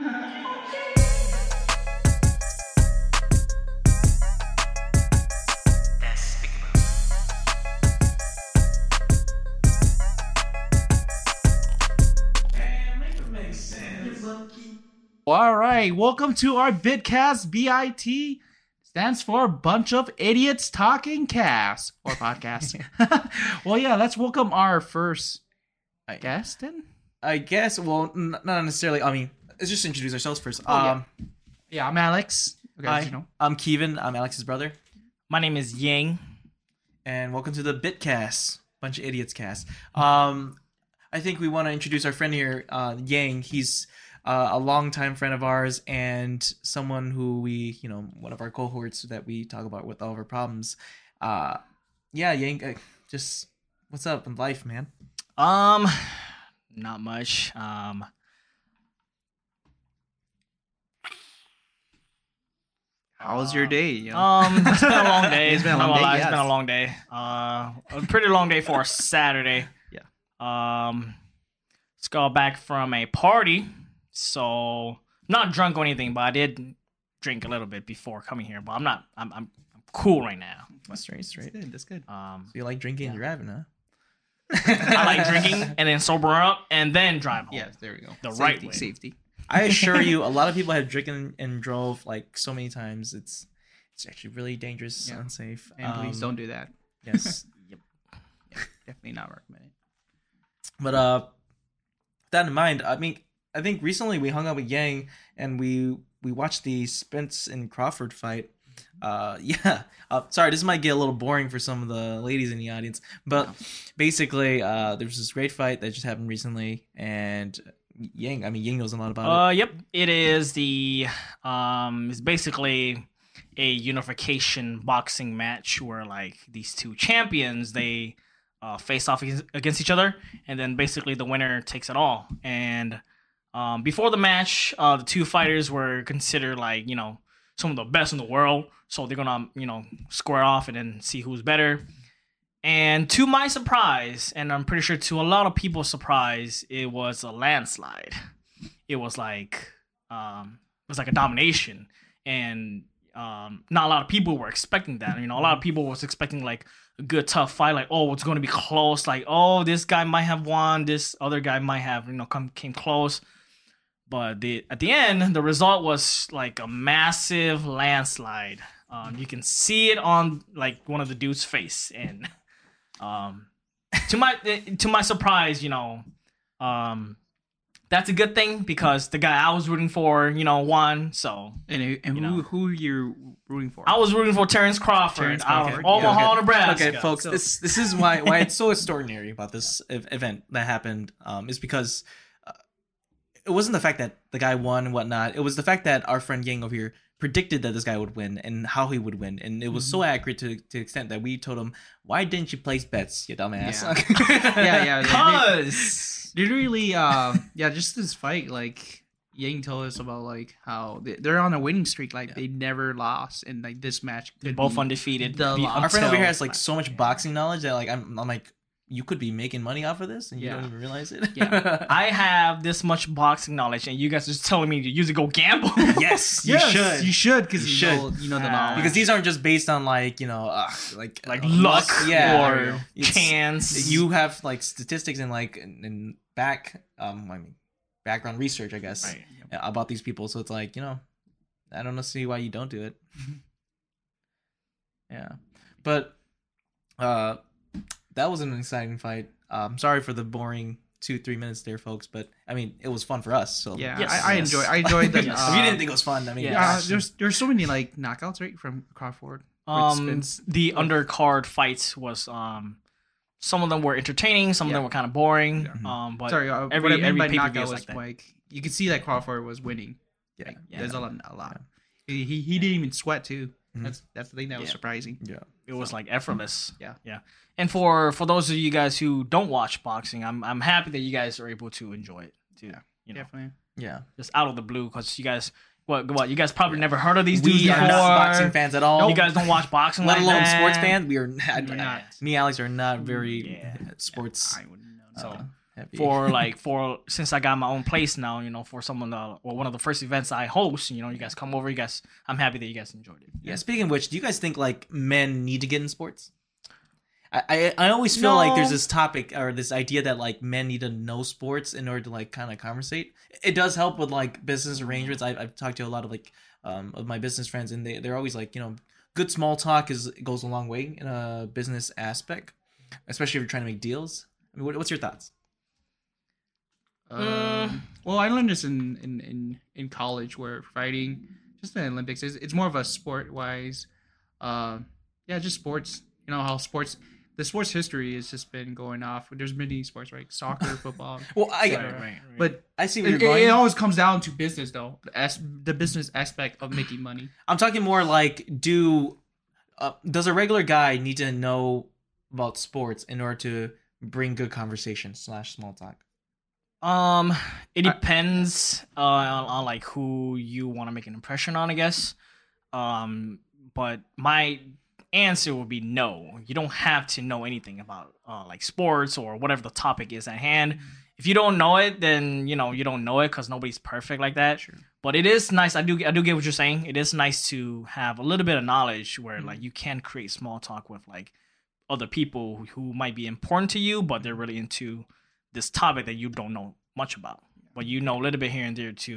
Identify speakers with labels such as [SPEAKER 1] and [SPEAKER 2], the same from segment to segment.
[SPEAKER 1] All right, welcome to our Bitcast. BIT stands for Bunch of Idiots Talking Cast or podcast. well, yeah, let's welcome our first
[SPEAKER 2] I-
[SPEAKER 1] guest in.
[SPEAKER 2] I guess. Well, n- not necessarily. I mean, let's just introduce ourselves first.
[SPEAKER 1] Oh, yeah.
[SPEAKER 2] um,
[SPEAKER 1] Yeah, I'm Alex. Okay,
[SPEAKER 2] hi,
[SPEAKER 1] you know.
[SPEAKER 2] I'm Kevin. I'm Alex's brother,
[SPEAKER 3] My name is Yang.
[SPEAKER 2] and welcome to the Bitcast, bunch of idiots cast. Um, I think we want to introduce our friend here, uh, Yang. He's uh, a longtime friend of ours and someone who we, you know, one of our cohorts that we talk about with all of our problems. Uh, yeah, Yang. Uh, just what's up in life, man?
[SPEAKER 3] Um, not much. Um,
[SPEAKER 1] How was your day? You know?
[SPEAKER 3] um, it's been a long day.
[SPEAKER 1] It's been a long day,
[SPEAKER 3] lie, It's been a long day. Uh, a pretty long day for a Saturday.
[SPEAKER 1] Yeah.
[SPEAKER 3] Um, just got back from a party, so not drunk or anything, but I did drink a little bit before coming here. But I'm not. I'm. I'm, I'm cool right now.
[SPEAKER 2] That's straight, straight.
[SPEAKER 1] good. That's good.
[SPEAKER 3] Um,
[SPEAKER 2] So you like drinking and driving, huh?
[SPEAKER 3] I like drinking and then sober up and then drive home.
[SPEAKER 1] Yes, there we go.
[SPEAKER 3] The
[SPEAKER 1] safety,
[SPEAKER 3] right way.
[SPEAKER 1] Safety.
[SPEAKER 2] I assure you, a lot of people have drinking and drove like so many times. It's it's actually really dangerous,
[SPEAKER 1] Yeah.
[SPEAKER 2] unsafe.
[SPEAKER 1] And please
[SPEAKER 2] Um,
[SPEAKER 1] don't do that.
[SPEAKER 2] Yes, Yep.
[SPEAKER 1] Definitely not recommended.
[SPEAKER 2] but uh, that in mind, I mean, I think recently we hung out with Yang and we we watched the Spence and Crawford fight. Uh, yeah. Uh, sorry, this might get a little boring for some of the ladies in the audience, but basically, uh, there was this great fight that just happened recently, and Yang, I mean, Yang knows a lot about it.
[SPEAKER 3] Uh, yep. It is the um, it's basically a unification boxing match where like these two champions they uh, face off against- against each other, and then basically the winner takes it all. And um, before the match, uh, the two fighters were considered like you know some of the best in the world, so they're gonna you know square off and then see who's better. And to my surprise, and I'm pretty sure to a lot of people's surprise, it was a landslide. It was like um it was like a domination. And um not a lot of people were expecting that. You know, a lot of people was expecting like a good tough fight, like, oh, it's gonna be close, like, oh, this guy might have won, this other guy might have, you know, come came close. But the at the end, the result was like a massive landslide. Um, you can see it on like one of the dude's face, and um, to my to my surprise, you know, um, that's a good thing because the guy I was rooting for, you know, won. So
[SPEAKER 1] And, and
[SPEAKER 3] You
[SPEAKER 1] who
[SPEAKER 3] know.
[SPEAKER 1] who you're rooting for?
[SPEAKER 3] I was rooting for Terence Crawford
[SPEAKER 1] Terence
[SPEAKER 3] out
[SPEAKER 1] Crawford,
[SPEAKER 3] of
[SPEAKER 1] yeah.
[SPEAKER 3] Omaha,
[SPEAKER 2] Okay.
[SPEAKER 3] Nebraska.
[SPEAKER 2] Okay, folks,
[SPEAKER 1] So-
[SPEAKER 2] this this is why why it's so extraordinary about this event that happened. Um, is because uh, it wasn't the fact that the guy won and whatnot. It was the fact that our friend Yang over here predicted that this guy would win and how he would win, and it was so
[SPEAKER 1] Mm-hmm.
[SPEAKER 2] accurate to to the extent that we told him, "Why didn't you place bets, you dumbass?"
[SPEAKER 1] yeah, yeah. they-
[SPEAKER 3] Cause
[SPEAKER 1] they- Literally, uh, yeah, just this fight, like Yang told us about like how they, they're on a winning streak, like
[SPEAKER 2] Yeah.
[SPEAKER 1] they never lost, and like this match,
[SPEAKER 3] they're both
[SPEAKER 1] be
[SPEAKER 3] undefeated.
[SPEAKER 1] the
[SPEAKER 3] Be-
[SPEAKER 2] Our friend over here has like so much boxing knowledge that like I'm, I'm like, you could be making money off of this and you
[SPEAKER 1] Yeah.
[SPEAKER 2] don't even realize it.
[SPEAKER 1] Yeah.
[SPEAKER 3] I have this much boxing knowledge, and you guys are just telling me to use it go gamble.
[SPEAKER 2] yes, you
[SPEAKER 1] Yes,
[SPEAKER 2] should.
[SPEAKER 1] you should, because
[SPEAKER 2] You
[SPEAKER 1] you,
[SPEAKER 2] should.
[SPEAKER 1] know, you know the
[SPEAKER 3] Uh,
[SPEAKER 1] knowledge.
[SPEAKER 2] because these aren't just based on like you know uh, like
[SPEAKER 3] like
[SPEAKER 2] uh,
[SPEAKER 3] luck
[SPEAKER 2] yeah
[SPEAKER 3] or chance.
[SPEAKER 2] you have like statistics and like and, and back um i mean background research i guess
[SPEAKER 3] Right.
[SPEAKER 2] about these people so it's like you know i don't know see why you don't do it yeah but uh that was an exciting fight um sorry for the boring two three minutes there folks but i mean it was fun for us so
[SPEAKER 1] yeah,
[SPEAKER 3] Yes,
[SPEAKER 1] I, I
[SPEAKER 3] yes.
[SPEAKER 1] enjoy. I enjoyed the.
[SPEAKER 3] Yes.
[SPEAKER 1] uh,
[SPEAKER 2] if you didn't think it was fun i mean
[SPEAKER 3] Yeah.
[SPEAKER 1] yeah,
[SPEAKER 2] gosh.
[SPEAKER 1] there's there's so many like knockouts right from Crawford.
[SPEAKER 3] um
[SPEAKER 1] Spence.
[SPEAKER 3] the undercard fights was um some of them were entertaining some of them were kind of boring
[SPEAKER 1] Yeah.
[SPEAKER 3] um but
[SPEAKER 1] Sorry, uh,
[SPEAKER 3] every-
[SPEAKER 1] what I meant
[SPEAKER 3] every
[SPEAKER 1] by knockout was
[SPEAKER 3] like
[SPEAKER 1] like you could see that Crawford was winning.
[SPEAKER 2] yeah
[SPEAKER 1] Like,
[SPEAKER 3] Yeah.
[SPEAKER 1] There's a lot. A lot. He, he he didn't even sweat too.
[SPEAKER 2] Mhm.
[SPEAKER 1] That's that's the thing that was surprising.
[SPEAKER 2] yeah
[SPEAKER 3] it was like effortless
[SPEAKER 1] Yeah.
[SPEAKER 3] yeah and for for those of you guys who don't watch boxing i'm i'm happy that you guys are able to enjoy it too
[SPEAKER 1] Yeah.
[SPEAKER 3] you know
[SPEAKER 1] Definitely.
[SPEAKER 3] Uh,
[SPEAKER 2] yeah
[SPEAKER 3] just out of the blue because you guys what what you guys probably never heard of these
[SPEAKER 2] we
[SPEAKER 3] dudes
[SPEAKER 2] are
[SPEAKER 3] before
[SPEAKER 2] not boxing fans at all
[SPEAKER 3] you guys don't watch boxing
[SPEAKER 2] let
[SPEAKER 3] like
[SPEAKER 2] alone
[SPEAKER 3] that.
[SPEAKER 2] sports fans we are not,
[SPEAKER 1] not.
[SPEAKER 2] me and alex are not very
[SPEAKER 3] Yeah.
[SPEAKER 2] sports
[SPEAKER 1] I wouldn't know.
[SPEAKER 3] So, for like for since I got my own place now, you know, for someone uh, or one of the first events I host, you know, you guys come over, you guys, I'm happy that you guys enjoyed it.
[SPEAKER 2] Yeah. Speaking of which, do you guys think like men need to get in sports? I I, I always feel like there's this topic or this idea that like men need to know sports in order to like kind of conversate. It does help with like business arrangements. I've, I've talked to a lot of like um of my business friends, and they they're always like you know good small talk is goes a long way in a business aspect, especially if you're trying to make deals. I mean, what, what's your thoughts?
[SPEAKER 1] Um, well, I learned this in, in, in, in college where fighting, just the Olympics, is it's more of a sport wise. Uh, yeah, just sports. You know how sports, the sports history has just been going off. There's many sports, right? Soccer, football.
[SPEAKER 2] Well, I
[SPEAKER 1] Right,
[SPEAKER 3] right.
[SPEAKER 1] But
[SPEAKER 2] I see where
[SPEAKER 1] it,
[SPEAKER 2] you're
[SPEAKER 1] it,
[SPEAKER 2] going.
[SPEAKER 1] it always comes down to business, though. The, as, the business aspect of making money.
[SPEAKER 2] I'm talking more like do uh, does a regular guy need to know about sports in order to bring good conversation slash small talk?
[SPEAKER 3] Um, it depends uh, on, on like who you want to make an impression on, I guess. Um, but my answer would be no. You don't have to know anything about uh, like sports or whatever the topic is at hand. If you don't know it, then you know you don't know it because nobody's perfect like that.
[SPEAKER 1] Sure.
[SPEAKER 3] But it is nice. I do I do get what you're saying. It is nice to have a little bit of knowledge where
[SPEAKER 1] Mm-hmm.
[SPEAKER 3] like you can create small talk with like other people who might be important to you, but they're really into this topic that you don't know much about, but you know a little bit here and there to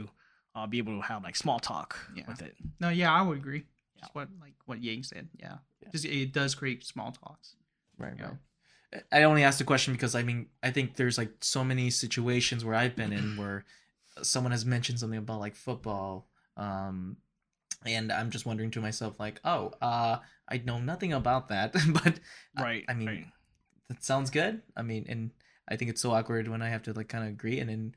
[SPEAKER 3] uh, be able to have like small talk
[SPEAKER 1] Yeah.
[SPEAKER 3] with it.
[SPEAKER 1] No, yeah, I would agree.
[SPEAKER 3] Yeah.
[SPEAKER 1] Just what like what Yang said. Yeah,
[SPEAKER 2] Yeah.
[SPEAKER 1] just it does create small talks.
[SPEAKER 2] Right,
[SPEAKER 1] Yeah.
[SPEAKER 2] right. I only asked the question because I mean I think there's like so many situations where I've been in where someone has mentioned something about like football, um, and I'm just wondering to myself like, oh, uh, I know nothing about that, but I-
[SPEAKER 3] Right.
[SPEAKER 2] I, mean,
[SPEAKER 3] right.
[SPEAKER 2] that sounds good. I mean, and I think it's so awkward when I have to like kind of agree and then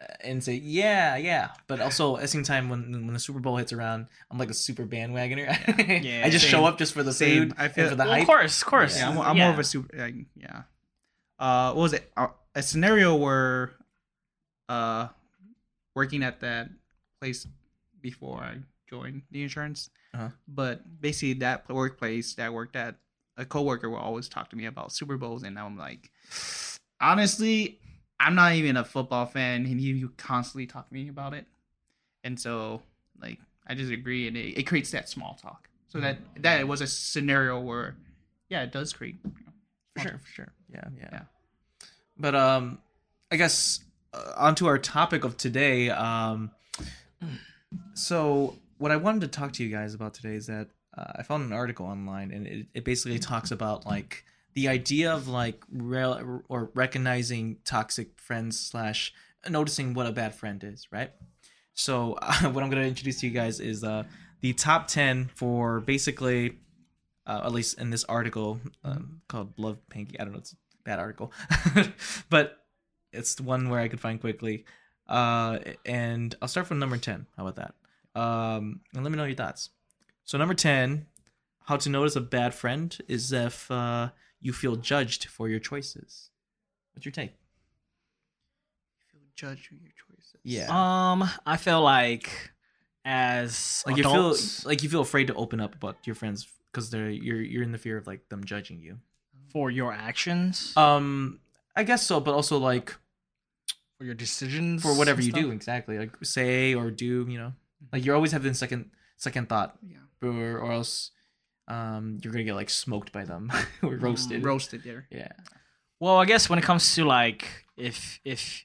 [SPEAKER 2] uh, and say yeah, yeah, but also at the same time when when the Super Bowl hits around, I'm like a super bandwagoner.
[SPEAKER 3] Yeah.
[SPEAKER 2] I just
[SPEAKER 1] Same.
[SPEAKER 2] show up just for the
[SPEAKER 1] Same.
[SPEAKER 2] food.
[SPEAKER 1] I feel-
[SPEAKER 2] for the
[SPEAKER 3] Well,
[SPEAKER 2] hype.
[SPEAKER 3] of course, of course.
[SPEAKER 1] Yeah, I'm, I'm more of a super. Uh, yeah. Uh, what was it? Uh, a scenario where, uh, working at that place before I joined the insurance,
[SPEAKER 2] Uh-huh.
[SPEAKER 1] but basically that workplace that I worked at, a coworker will always talk to me about Super Bowls, and now I'm like, honestly, I'm not even a football fan, and he, he constantly talk to me about it, and so like I just agree, and it, it creates that small talk. So that that was a scenario where, yeah, it does create. You know,
[SPEAKER 2] for sure, for sure. Yeah, yeah.
[SPEAKER 1] Yeah.
[SPEAKER 2] But um, I guess uh, onto our topic of today. Um, so what I wanted to talk to you guys about today is that uh, I found an article online, and it, it basically talks about like the idea of like real or recognizing toxic friends slash noticing what a bad friend is, right? So uh, what I'm going to introduce to you guys is uh, the top ten for basically, uh, at least in this article um, called "Love Panky." I don't know, it's a bad article, but it's one where I could find quickly. Uh, and I'll start from number ten. How about that? Um, and let me know your thoughts. So number ten, how to notice a bad friend is if uh, you feel judged for your choices. What's your take?
[SPEAKER 1] You feel judged for your choices.
[SPEAKER 2] Yeah.
[SPEAKER 3] Um, I feel like as
[SPEAKER 2] like
[SPEAKER 3] adults,
[SPEAKER 2] you feel like you feel afraid to open up about your friends because they're you're you're in the fear of like them judging you.
[SPEAKER 3] for your actions,
[SPEAKER 2] Um, I guess so, but also like
[SPEAKER 3] for your decisions,
[SPEAKER 2] for whatever
[SPEAKER 3] and
[SPEAKER 2] you do exactly, like say or do, you know, like you're always having second second thought,
[SPEAKER 1] Yeah.
[SPEAKER 2] or or else, um, you're gonna get like smoked by them or roasted.
[SPEAKER 1] Roasted there.
[SPEAKER 2] yeah.
[SPEAKER 3] Well, I guess when it comes to like if if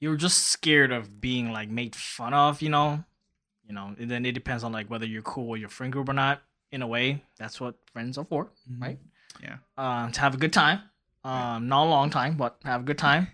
[SPEAKER 3] you're just scared of being like made fun of, you know, you know, and then it depends on like whether you're cool with your friend group or not. In a way, that's what friends are for, right?
[SPEAKER 1] Yeah.
[SPEAKER 3] Um, to have a good time. Um, not a long time, but have a good time.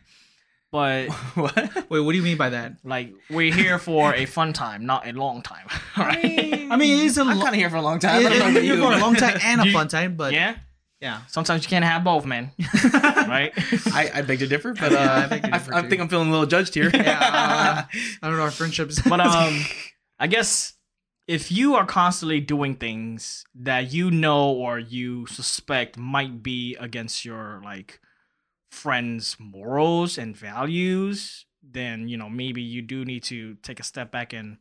[SPEAKER 3] But
[SPEAKER 2] what?
[SPEAKER 1] Wait, what do you mean by that?
[SPEAKER 3] like we're here for a fun time, not a long time. right?
[SPEAKER 1] I mean, it is a
[SPEAKER 2] I'm
[SPEAKER 1] lo-
[SPEAKER 2] kind of here for a long time. I don't know
[SPEAKER 1] It-
[SPEAKER 2] about
[SPEAKER 1] it's
[SPEAKER 2] you.
[SPEAKER 1] for a long time and a
[SPEAKER 3] You-
[SPEAKER 1] fun time, but
[SPEAKER 3] yeah.
[SPEAKER 1] yeah.
[SPEAKER 3] Sometimes you can't have both, man. right?
[SPEAKER 2] I, I beg to differ, but uh,
[SPEAKER 1] Yeah, I to differ,
[SPEAKER 2] I
[SPEAKER 1] too.
[SPEAKER 2] think I'm feeling a little judged here.
[SPEAKER 1] Yeah, I don't know. Our friendships,
[SPEAKER 3] but um i guess if you are constantly doing things that you know or you suspect might be against your like friends morals and values then you know maybe you do need to take a step back and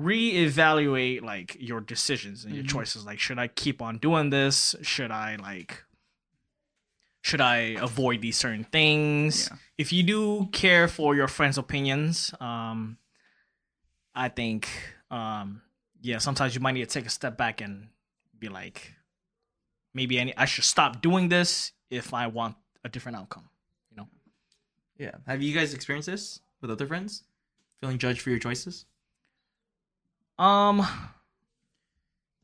[SPEAKER 3] reevaluate like your decisions and your
[SPEAKER 1] Mhm.
[SPEAKER 3] choices like should i keep on doing this should i like should I avoid these certain things?
[SPEAKER 1] Yeah.
[SPEAKER 3] If you do care for your friends' opinions, um, I think, um, yeah, sometimes you might need to take a step back and be like, maybe any, I should stop doing this if I want a different outcome.
[SPEAKER 2] Yeah. Have you guys experienced this with other friends? Feeling judged for your choices?
[SPEAKER 3] Um,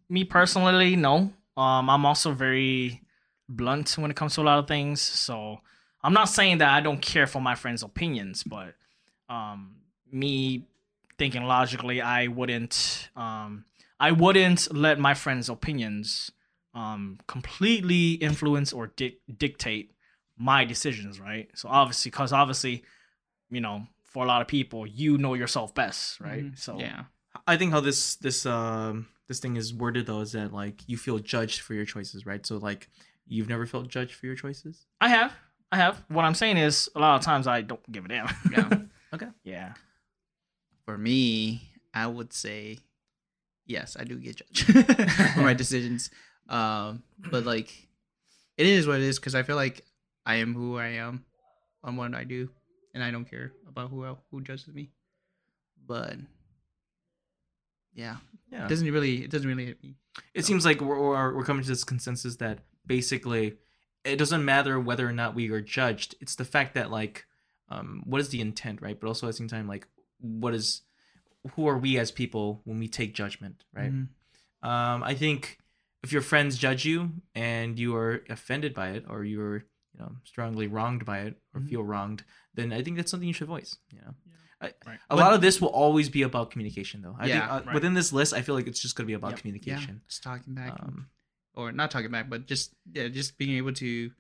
[SPEAKER 3] me personally, no. Um, I'm also very blunt when it comes to a lot of things. So I'm not saying that I don't care for my friends' opinions, but um, me thinking logically, I wouldn't um, I wouldn't let my friends' opinions um completely influence or dic- dictate my decisions, right? So obviously, because obviously, you know, for a lot of people, you know yourself best, right?
[SPEAKER 1] Mhm.
[SPEAKER 3] So
[SPEAKER 1] yeah,
[SPEAKER 2] I think how this this um this thing is worded though is that like you feel judged for your choices, right? So like you've never felt judged for your choices?
[SPEAKER 3] I have. I have. What I'm saying is, a lot of times I don't give a damn.
[SPEAKER 1] yeah.
[SPEAKER 2] Okay.
[SPEAKER 3] yeah.
[SPEAKER 1] For me, I would say yes, I do get judged for my decisions. Um, but like, it is what it is because I feel like I am who I am on what I do, and I don't care about who el- who judges me. But yeah,
[SPEAKER 2] Yeah.
[SPEAKER 1] it doesn't really it doesn't really hit me.
[SPEAKER 2] It seems like we're, we're coming to this consensus that basically it doesn't matter whether or not we are judged. It's the fact that like um what is the intent, right? But also at the same time like what is who are we as people when we take judgment, right?
[SPEAKER 1] Mhm.
[SPEAKER 2] Um I think if your friends judge you and you are offended by it or you're you know strongly wronged by it or
[SPEAKER 1] Mhm.
[SPEAKER 2] feel wronged, then I think that's something you should voice, you know. I,
[SPEAKER 3] Right.
[SPEAKER 2] A lot of this will always be about communication though. I
[SPEAKER 1] Yeah,
[SPEAKER 2] think uh,
[SPEAKER 3] right.
[SPEAKER 2] within this list I feel like it's just going to be about
[SPEAKER 3] Yep.
[SPEAKER 1] Yeah,
[SPEAKER 2] communication.
[SPEAKER 1] just talking back,
[SPEAKER 2] Um,
[SPEAKER 1] or not talking back, but just yeah, just being able to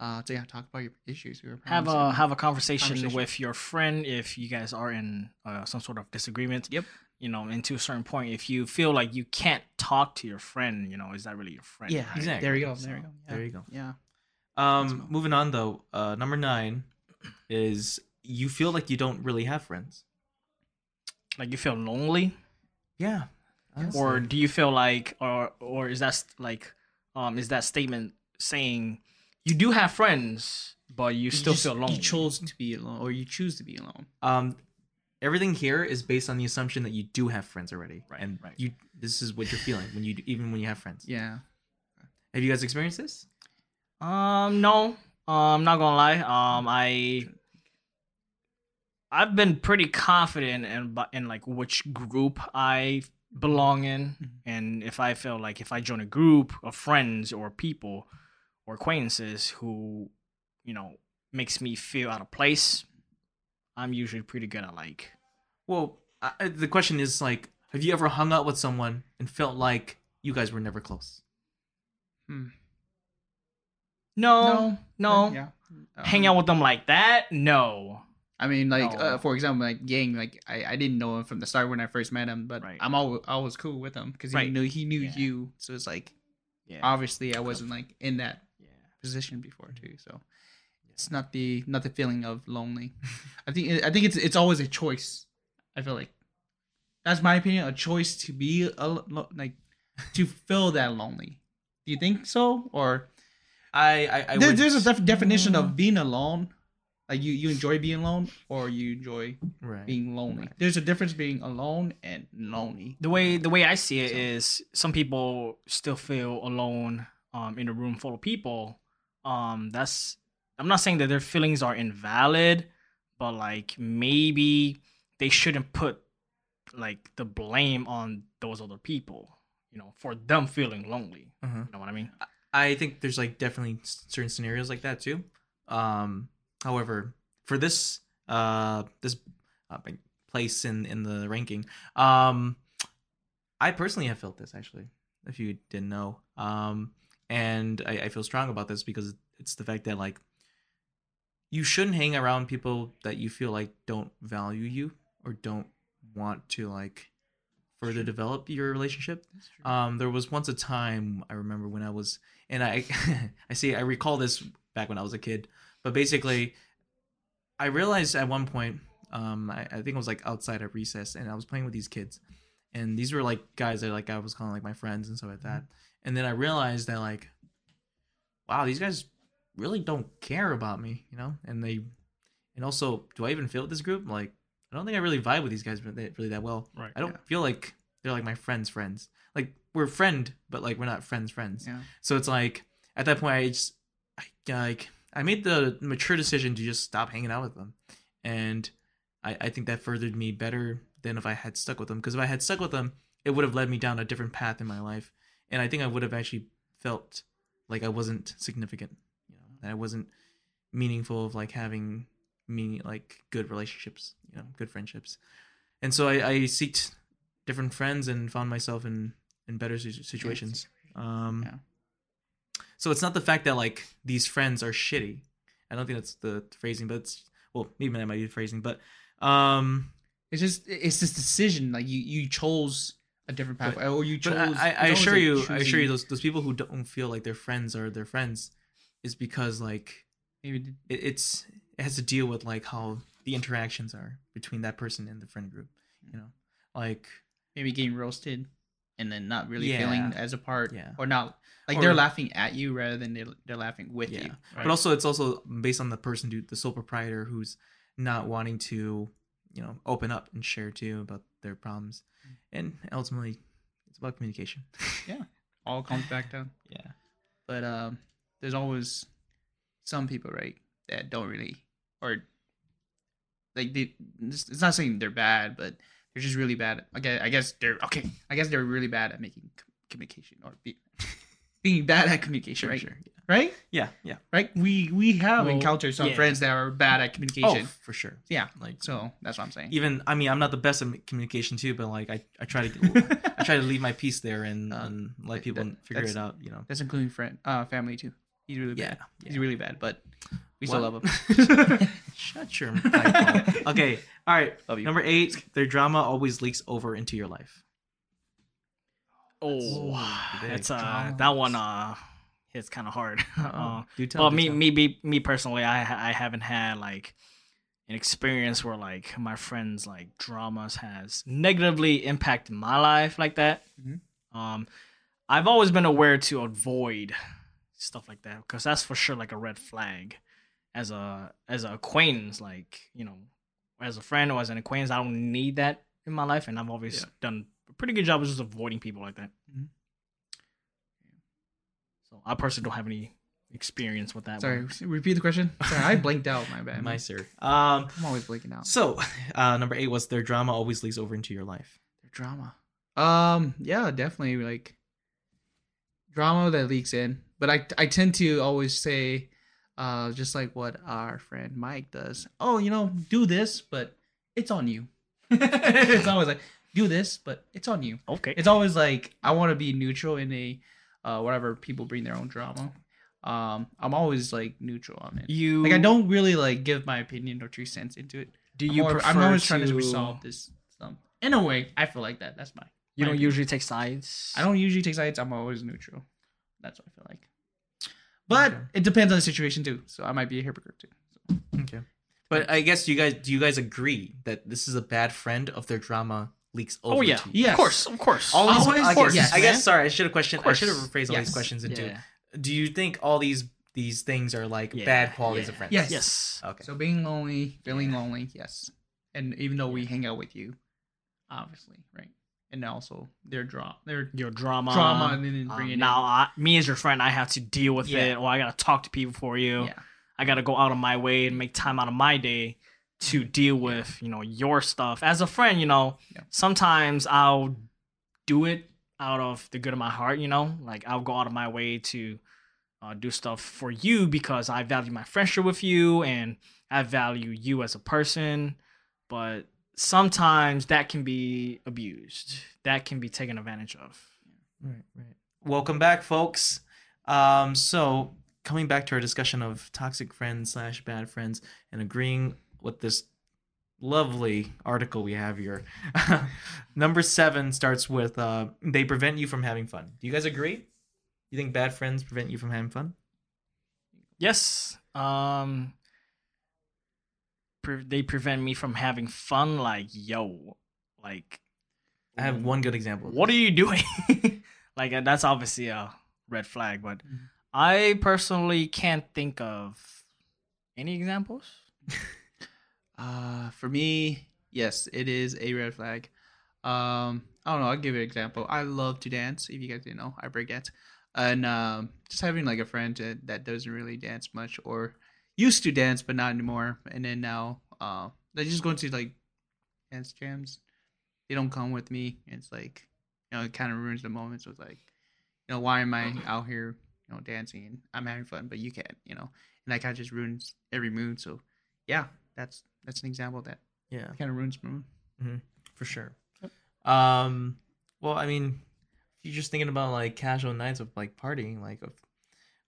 [SPEAKER 1] uh to yeah, talk about your issues, your
[SPEAKER 3] Have a have a conversation,
[SPEAKER 1] Conversation.
[SPEAKER 3] with your friend if you guys are in uh, some sort of disagreement.
[SPEAKER 1] Yep.
[SPEAKER 3] You know, and to a certain point, if you feel like you can't talk to your friend, you know, is that really your friend?
[SPEAKER 1] yeah,
[SPEAKER 3] right?
[SPEAKER 2] Exactly.
[SPEAKER 1] There you go.
[SPEAKER 3] So,
[SPEAKER 1] There you go. Yeah.
[SPEAKER 2] There you go.
[SPEAKER 1] Yeah.
[SPEAKER 2] Um, moving on though, uh, number nine is you feel like you don't really have friends.
[SPEAKER 3] Like you feel lonely,
[SPEAKER 2] Yeah.
[SPEAKER 3] or do you feel like, or or is that like, um, is that statement saying you do have friends, but you still
[SPEAKER 1] just-
[SPEAKER 3] feel lonely?
[SPEAKER 1] You chose to be alone, or you choose to be alone.
[SPEAKER 2] um, everything here is based on the assumption that you do have friends already,
[SPEAKER 3] Right,
[SPEAKER 2] and
[SPEAKER 3] right.
[SPEAKER 2] you this is what you're feeling when you even when you have friends.
[SPEAKER 1] Yeah.
[SPEAKER 2] Have you guys experienced this?
[SPEAKER 3] Um, no. Um, I'm not gonna lie. Um, I I've been pretty confident in bu- in like which group I belong in,
[SPEAKER 1] Mhm.
[SPEAKER 3] and if I feel like if I join a group of friends or people or acquaintances who, you know, makes me feel out of place, I'm usually pretty good at like.
[SPEAKER 2] Well, I, I- the question is like, have you ever hung out with someone and felt like you guys were never close?
[SPEAKER 3] No, no,
[SPEAKER 1] Yeah.
[SPEAKER 3] hang
[SPEAKER 1] Um,
[SPEAKER 3] out with them like that. No,
[SPEAKER 1] I mean, like
[SPEAKER 3] No.
[SPEAKER 1] uh, for example, like Yang, like I, I didn't know him from the start when I first met him, but
[SPEAKER 3] Right.
[SPEAKER 1] I'm always always cool with him because he
[SPEAKER 3] Right.
[SPEAKER 1] knew he knew
[SPEAKER 3] Yeah.
[SPEAKER 1] you, so it's like
[SPEAKER 3] yeah,
[SPEAKER 1] obviously I wasn't like in that
[SPEAKER 3] yeah.
[SPEAKER 1] position before too, so it's not the not the feeling of lonely. I think I think it's it's always a choice. I feel like that's my opinion, a choice to be a, like to feel that lonely. Do you think so, or
[SPEAKER 2] I I, I
[SPEAKER 1] there, there's a def- definition of being alone? Like you, you enjoy being alone, or you enjoy
[SPEAKER 2] right.
[SPEAKER 1] being lonely.
[SPEAKER 2] Right.
[SPEAKER 1] There's a difference being alone and lonely.
[SPEAKER 3] the way the way I see it
[SPEAKER 1] So-
[SPEAKER 3] is some people still feel alone um in a room full of people. Um that's I'm not saying that their feelings are invalid, but like maybe they shouldn't put like the blame on those other people, you know, for them feeling lonely.
[SPEAKER 2] Uh-huh.
[SPEAKER 3] You know what I mean?
[SPEAKER 2] I think there's like definitely certain scenarios like that too. Um, however, for this uh this uh, place in in the ranking, um, I personally have felt this actually. If you didn't know, um, and I, I feel strong about this because it's the fact that like you shouldn't hang around people that you feel like don't value you or don't want to like further develop your relationship. Um, there was once a time I remember when I was, and I, I see, I recall this back when I was a kid, but basically, I realized at one point, um, I, I think it was like outside at recess, and I was playing with these kids, and these were like guys that like I was calling like my friends and stuff like that, and then I realized that like, wow, these guys really don't care about me, you know. And they, and also, do I even feel with this group? Like, I don't think I really vibe with these guys really really that well.
[SPEAKER 3] Right.
[SPEAKER 2] I don't
[SPEAKER 1] Yeah.
[SPEAKER 2] feel like they're like my friends' friends. Like we're friend, but like we're not friends' friends.
[SPEAKER 1] Yeah.
[SPEAKER 2] So it's like at that point, I just I, like I made the mature decision to just stop hanging out with them, and I, I think that furthered me better than if I had stuck with them. Because if I had stuck with them, it would have led me down a different path in my life, and I think I would have actually felt like I wasn't significant, you know, that I wasn't meaningful of like having meaning like good relationships, you know, good friendships, and so I, I seeked different friends and found myself in in better situations. Um,
[SPEAKER 1] Yeah.
[SPEAKER 2] So it's not the fact that like these friends are shitty. I don't think that's the phrasing, but it's well, maybe that might be the phrasing, but um,
[SPEAKER 1] It's just it's this decision. Like you you chose a different path,
[SPEAKER 2] But-
[SPEAKER 1] or you
[SPEAKER 2] but
[SPEAKER 1] chose.
[SPEAKER 2] I, I, I assure
[SPEAKER 1] like
[SPEAKER 2] you, I assure you, those those people who don't feel like their friends are their friends is because like
[SPEAKER 1] maybe
[SPEAKER 2] it, it's it has to deal with like how the interactions are between that person and the friend group. You know, like
[SPEAKER 1] maybe getting roasted, and then not really
[SPEAKER 2] Yeah.
[SPEAKER 1] feeling as a part,
[SPEAKER 2] Yeah.
[SPEAKER 1] or not like
[SPEAKER 2] Or-
[SPEAKER 1] they're laughing at you rather than they're, they're laughing with
[SPEAKER 2] yeah,
[SPEAKER 1] you.
[SPEAKER 3] Right.
[SPEAKER 2] but also it's also based on the person, dude, the sole proprietor who's not wanting to, you know, open up and share too about their problems, and ultimately, it's about communication. Yeah.
[SPEAKER 1] All comes back down.
[SPEAKER 2] yeah.
[SPEAKER 1] But um, there's always some people, right, that don't really, or like they. It's it's not saying they're bad, but they're just really bad. I guess, I guess they're okay. I guess they're really bad at making com- communication or be, being bad at communication, right?
[SPEAKER 2] sure.
[SPEAKER 1] Right?
[SPEAKER 2] Yeah, yeah.
[SPEAKER 1] Right? We we have
[SPEAKER 3] Well,
[SPEAKER 1] encountered some
[SPEAKER 3] yeah.
[SPEAKER 1] friends that are bad at communication.
[SPEAKER 2] Oh, for sure.
[SPEAKER 1] Yeah.
[SPEAKER 2] Like
[SPEAKER 1] So that's what I'm saying.
[SPEAKER 2] even I mean I'm not the best at communication too, but like I, I try to I try to leave my piece there and, and let people
[SPEAKER 1] that-
[SPEAKER 2] figure it out. You know.
[SPEAKER 1] That's including friend, uh, family too. He's really
[SPEAKER 2] Yeah.
[SPEAKER 1] bad. He's really bad, but we still
[SPEAKER 2] What?
[SPEAKER 1] love him.
[SPEAKER 2] Shut your mouth. Okay. All right.
[SPEAKER 1] Love you.
[SPEAKER 2] Number eight. Their drama always leaks over into your life.
[SPEAKER 3] Oh,
[SPEAKER 2] big
[SPEAKER 3] it's uh that one uh hits kind of hard. uh,
[SPEAKER 2] Oh, do tell.
[SPEAKER 3] well,
[SPEAKER 2] do
[SPEAKER 3] me
[SPEAKER 2] tell.
[SPEAKER 3] me be, me personally, I ha- I haven't had like an experience where like my friends like dramas has negatively impacted my life like that.
[SPEAKER 1] Mhm.
[SPEAKER 3] Um, I've always been aware to avoid stuff like that because that's for sure like a red flag. As a as an acquaintance, like you know, as a friend or as an acquaintance, I don't need that in my life, and I've always
[SPEAKER 1] Yeah.
[SPEAKER 3] done a pretty good job of just avoiding people like that.
[SPEAKER 1] Mhm.
[SPEAKER 3] So I personally don't have any experience with that.
[SPEAKER 1] Sorry,
[SPEAKER 3] one.
[SPEAKER 1] repeat the question. Sorry, I blinked out. My bad.
[SPEAKER 2] My sir. Um.
[SPEAKER 1] I'm always blinking out.
[SPEAKER 2] So, uh, number eight was their drama always leaks over into your life.
[SPEAKER 1] Their drama. Um. Yeah, definitely like drama that leaks in. But I I tend to always say, uh, just like what our friend Mike does. Oh, you know, do this, but it's on you. it's always like do this, but it's on you.
[SPEAKER 3] Okay.
[SPEAKER 1] It's always like I want to be neutral in a uh whatever people bring their own drama. Um, I'm always like neutral on it.
[SPEAKER 3] you
[SPEAKER 1] Like I don't really like give my opinion or two cents into it.
[SPEAKER 3] Do
[SPEAKER 1] I'm
[SPEAKER 3] you
[SPEAKER 1] more- I'm always trying to resolve this stuff. In a way, I feel like that. That's my.
[SPEAKER 3] You
[SPEAKER 1] my
[SPEAKER 3] don't
[SPEAKER 1] opinion.
[SPEAKER 3] usually take sides.
[SPEAKER 1] I don't usually take sides. I'm always neutral. That's what I feel like. But
[SPEAKER 2] Okay.
[SPEAKER 1] it depends on the situation too. So I might be a hypocrite too.
[SPEAKER 2] Okay. But I guess you guys do you guys agree that this is a bad friend of their drama leaks over?
[SPEAKER 3] Oh yeah,
[SPEAKER 2] to you?
[SPEAKER 1] Yes.
[SPEAKER 3] of course, of course.
[SPEAKER 2] All these,
[SPEAKER 1] Always,
[SPEAKER 2] I
[SPEAKER 1] of
[SPEAKER 2] guess,
[SPEAKER 1] course,
[SPEAKER 2] I guess. Sorry, I should have questioned. I should have
[SPEAKER 3] course.
[SPEAKER 2] rephrased all these questions into.
[SPEAKER 3] yeah.
[SPEAKER 2] Do you think all these these things are like
[SPEAKER 3] Yeah,
[SPEAKER 2] bad qualities
[SPEAKER 3] yeah.
[SPEAKER 2] of friends?
[SPEAKER 1] Yes.
[SPEAKER 3] Yes.
[SPEAKER 2] Okay.
[SPEAKER 1] So being lonely, feeling lonely, yes. And even though we hang out with you, obviously, right? And also their drama, their
[SPEAKER 3] Your drama.
[SPEAKER 1] drama, and then
[SPEAKER 3] um,
[SPEAKER 1] bring it
[SPEAKER 3] now, I, me as your friend, I have to deal with
[SPEAKER 1] Yeah.
[SPEAKER 3] it, or I gotta talk to people for you.
[SPEAKER 1] Yeah.
[SPEAKER 3] I gotta go out of my way and make time out of my day to deal with, you know, your stuff. As a friend, you know,
[SPEAKER 1] Yeah.
[SPEAKER 3] sometimes I'll do it out of the good of my heart, you know, like I'll go out of my way to uh, do stuff for you because I value my friendship with you and I value you as a person. But sometimes that can be abused, that can be taken advantage of.
[SPEAKER 2] Right, right. Welcome back, folks. Um, so coming back to our discussion of toxic friends slash bad friends and agreeing with this lovely article we have here. Number seven starts with uh, they prevent you from having fun. Do you guys agree? You think bad friends prevent you from having fun?
[SPEAKER 3] Yes. Um pre- they prevent me from having fun like yo like
[SPEAKER 2] I have one good example.
[SPEAKER 3] what are you doing? like uh, that's obviously a red flag, but I personally can't think of any examples.
[SPEAKER 1] Uh, for me, yes, it is a red flag. Um, I don't know. I'll give you an example. I love to dance. If you guys didn't know, I break dance, and um, just having like a friend that, that doesn't really dance much or used to dance but not anymore, and then now uh, they just go to like dance jams. They don't come with me. It's like, you know, it kind of ruins the moment. So it's like, you know, why am I out here, you know, dancing and I'm having fun, but you can't, you know, and that kind of just ruins every mood. So, yeah, that's that's an example that
[SPEAKER 2] Yeah,
[SPEAKER 1] kind of ruins my mood.
[SPEAKER 2] for sure. Um, well, I mean, if you're just thinking about like casual nights of like partying, like if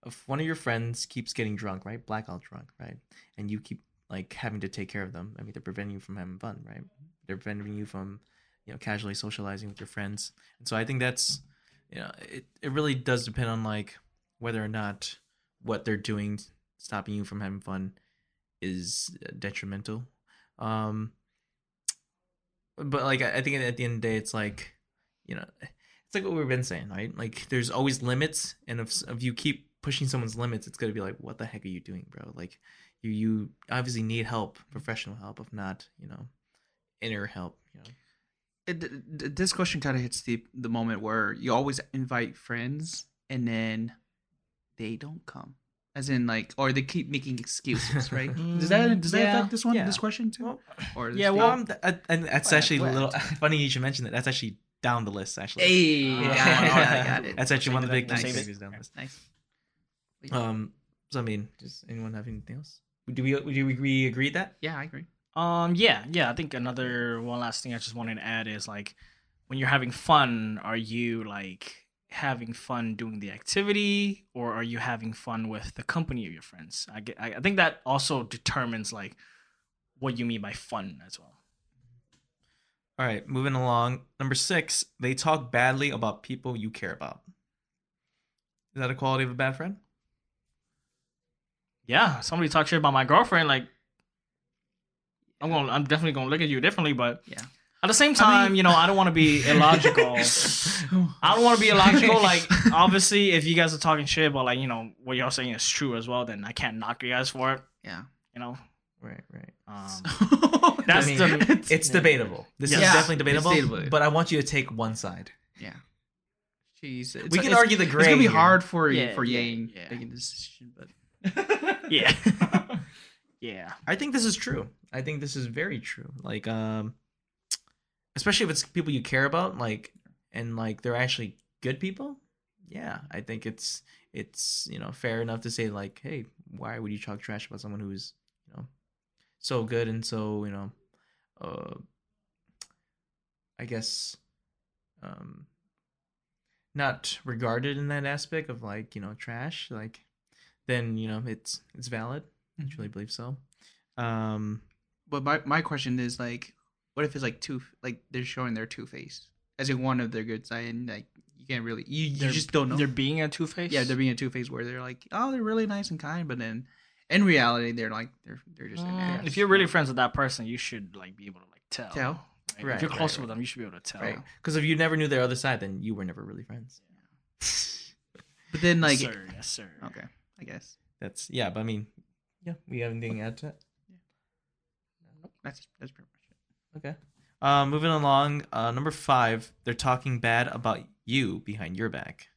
[SPEAKER 2] if one of your friends keeps getting drunk, right, blackout drunk, right, and you keep like having to take care of them. I mean, they're preventing you from having fun, right? They're preventing you from, you know, casually socializing with your friends. And so I think that's, you know, it it really does depend on like whether or not what they're doing stopping you from having fun is detrimental. Um, but like I I think at the end of the day, it's like, you know, it's like what we've been saying, right? Like there's always limits, and if if you keep pushing someone's limits, it's gonna be like, what the heck are you doing, bro? Like you you obviously need help, professional help, if not, you know, inner help. You know,
[SPEAKER 1] It, th- th- this question kind of hits the the moment where you always invite friends and then they don't come, as in like, or they keep making excuses, right? does that does that
[SPEAKER 3] Yeah.
[SPEAKER 1] affect this one?
[SPEAKER 2] Yeah.
[SPEAKER 1] This question too?
[SPEAKER 2] Well,
[SPEAKER 1] or
[SPEAKER 3] yeah, well,
[SPEAKER 2] um, th- I- and that's
[SPEAKER 3] Well,
[SPEAKER 2] actually a little funny you should mention that. That's actually down the list. Actually,
[SPEAKER 1] hey,
[SPEAKER 3] Yeah.
[SPEAKER 1] got it, got it,
[SPEAKER 2] that's actually one of the big
[SPEAKER 3] Nice.
[SPEAKER 2] contributors down the list.
[SPEAKER 1] nice.
[SPEAKER 2] Um, so I mean, does anyone have anything else? Do we do we, we agree that?
[SPEAKER 1] yeah, I agree.
[SPEAKER 3] Um, yeah, yeah. I think another one last thing I just wanted to add is like when you're having fun, are you like having fun doing the activity, or are you having fun with the company of your friends? I get, I I think that also determines like what you mean by fun as well.
[SPEAKER 2] All right, moving along. Number six, they talk badly about people you care about. Is that a quality of a bad friend?
[SPEAKER 3] Yeah, somebody talk shit about my girlfriend, like I'm gonna, I'm definitely gonna look at you differently, but
[SPEAKER 1] Yeah.
[SPEAKER 3] At the same time, you know, I don't want to be illogical. I don't want to be illogical. Like, obviously, if you guys are talking shit, but like, you know, what y'all saying is true as well, then I can't knock you guys for it.
[SPEAKER 1] yeah.
[SPEAKER 3] You know,
[SPEAKER 2] Right, right.
[SPEAKER 3] um, That's
[SPEAKER 2] I mean,
[SPEAKER 3] the-
[SPEAKER 2] It's debatable. This is
[SPEAKER 1] Yeah.
[SPEAKER 2] definitely debatable,
[SPEAKER 1] debatable.
[SPEAKER 2] But I want you to take one side.
[SPEAKER 1] yeah. Jeez, it's-
[SPEAKER 2] we can
[SPEAKER 1] it's-
[SPEAKER 2] argue the
[SPEAKER 1] It's gonna be
[SPEAKER 2] here.
[SPEAKER 1] hard for
[SPEAKER 3] Yeah,
[SPEAKER 1] for
[SPEAKER 3] yeah,
[SPEAKER 1] Yang
[SPEAKER 3] yeah.
[SPEAKER 1] making this decision, but
[SPEAKER 3] yeah, yeah,
[SPEAKER 2] I think this is true. I think this is very true. Like, um, especially if it's people you care about, like, and like they're actually good people. Yeah, I think it's it's you know fair enough to say like, hey, why would you talk trash about someone who's you know so good and so you know, uh, I guess, um, not regarded in that aspect of like you know trash. Like, then you know it's it's valid. I truly believe so. Um,
[SPEAKER 1] but my my question is like, what if it's like two like they're showing their two face as in one of their good side and like you can't really you, you just don't know.
[SPEAKER 3] They're being a two face.
[SPEAKER 1] yeah, they're being a two face where they're like, oh, they're really nice and kind, but then in reality they're like they're they're just an ass,
[SPEAKER 3] Mm, if you're really friends with that person, you should like be able to like tell.
[SPEAKER 1] Tell.
[SPEAKER 3] Right?
[SPEAKER 2] Right,
[SPEAKER 3] if you're
[SPEAKER 2] right,
[SPEAKER 3] closer
[SPEAKER 2] right.
[SPEAKER 3] with them, you should be able to tell.
[SPEAKER 2] right? Because if you never knew their other side, then you were never really friends.
[SPEAKER 1] But then like
[SPEAKER 3] yes, sir. Yes, sir.
[SPEAKER 1] okay, I guess
[SPEAKER 2] That's yeah, but I mean, yeah, we have anything to add to that?
[SPEAKER 1] that's that's pretty much it.
[SPEAKER 2] Okay. Uh, moving along, uh, number five, they're talking bad about you behind your back.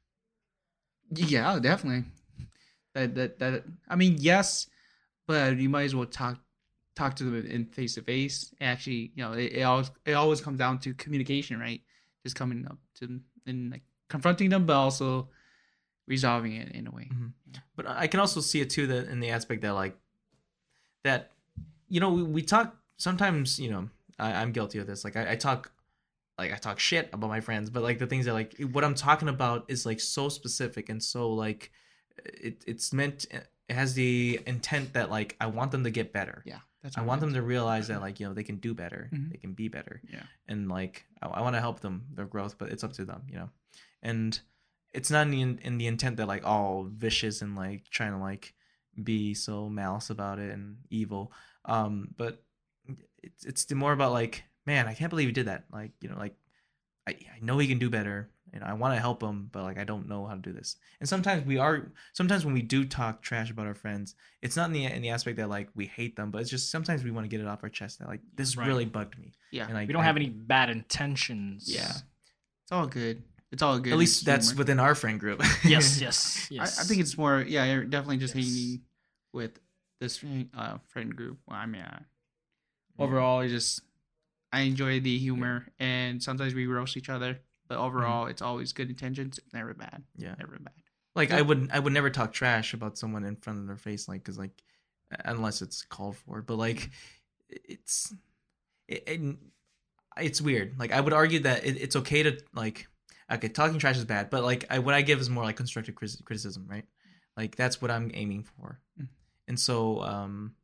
[SPEAKER 1] Yeah, definitely. That that that I mean, yes, but you might as well talk talk to them in face to face. Actually, you know, it, it always it always comes down to communication, right? Just coming up to them and like confronting them, but also resolving it in a way.
[SPEAKER 2] But I can also see it too that in the aspect that like that, you know, we, we talk sometimes. You know, I, I'm guilty of this. Like I, I talk, like I talk shit about my friends, but like the things that like what I'm talking about is like so specific and so like it it's meant. It has the intent that like I want them to get better.
[SPEAKER 1] Yeah, that's
[SPEAKER 2] I want them to realize that like you know they can do better,
[SPEAKER 1] Mhm.
[SPEAKER 2] they can be better,
[SPEAKER 1] Yeah.
[SPEAKER 2] and like I, I want to help them their growth, but it's up to them, you know. And it's not in the, in the intent that like all vicious and like trying to like be so malice about it and evil. Um, but it's it's more about like man, I can't believe he did that. Like you know, like I, I know he can do better and I want to help him, but like I don't know how to do this. And sometimes we are sometimes when we do talk trash about our friends, it's not in the in the aspect that like we hate them, but it's just sometimes we want to get it off our chest that like this
[SPEAKER 3] Right.
[SPEAKER 2] really bugged me.
[SPEAKER 1] Yeah.
[SPEAKER 2] And like
[SPEAKER 3] we don't
[SPEAKER 2] I-
[SPEAKER 3] have any bad intentions.
[SPEAKER 2] Yeah.
[SPEAKER 1] It's all good. It's all good.
[SPEAKER 2] At least
[SPEAKER 1] It's
[SPEAKER 2] that's
[SPEAKER 1] humor.
[SPEAKER 2] within our friend group.
[SPEAKER 3] Yes, yes,
[SPEAKER 1] I,
[SPEAKER 3] yes.
[SPEAKER 1] I think it's more. Yeah, you're definitely just
[SPEAKER 3] Yes.
[SPEAKER 1] hanging with this uh, friend group. Well, I mean, uh, overall, it's just I enjoy the humor, and sometimes we roast each other. But overall, it's always good intentions. It's never bad.
[SPEAKER 2] yeah.
[SPEAKER 1] Never bad.
[SPEAKER 2] Like I would I would never talk trash about someone in front of their face like cuz like unless it's called for. But like it's it, it- it's weird. Like I would argue that it, it's okay to like okay, talking trash is bad, but like I what I give is more like constructive criticism, right? Like that's what I'm aiming for.
[SPEAKER 1] Mm.
[SPEAKER 2] And so um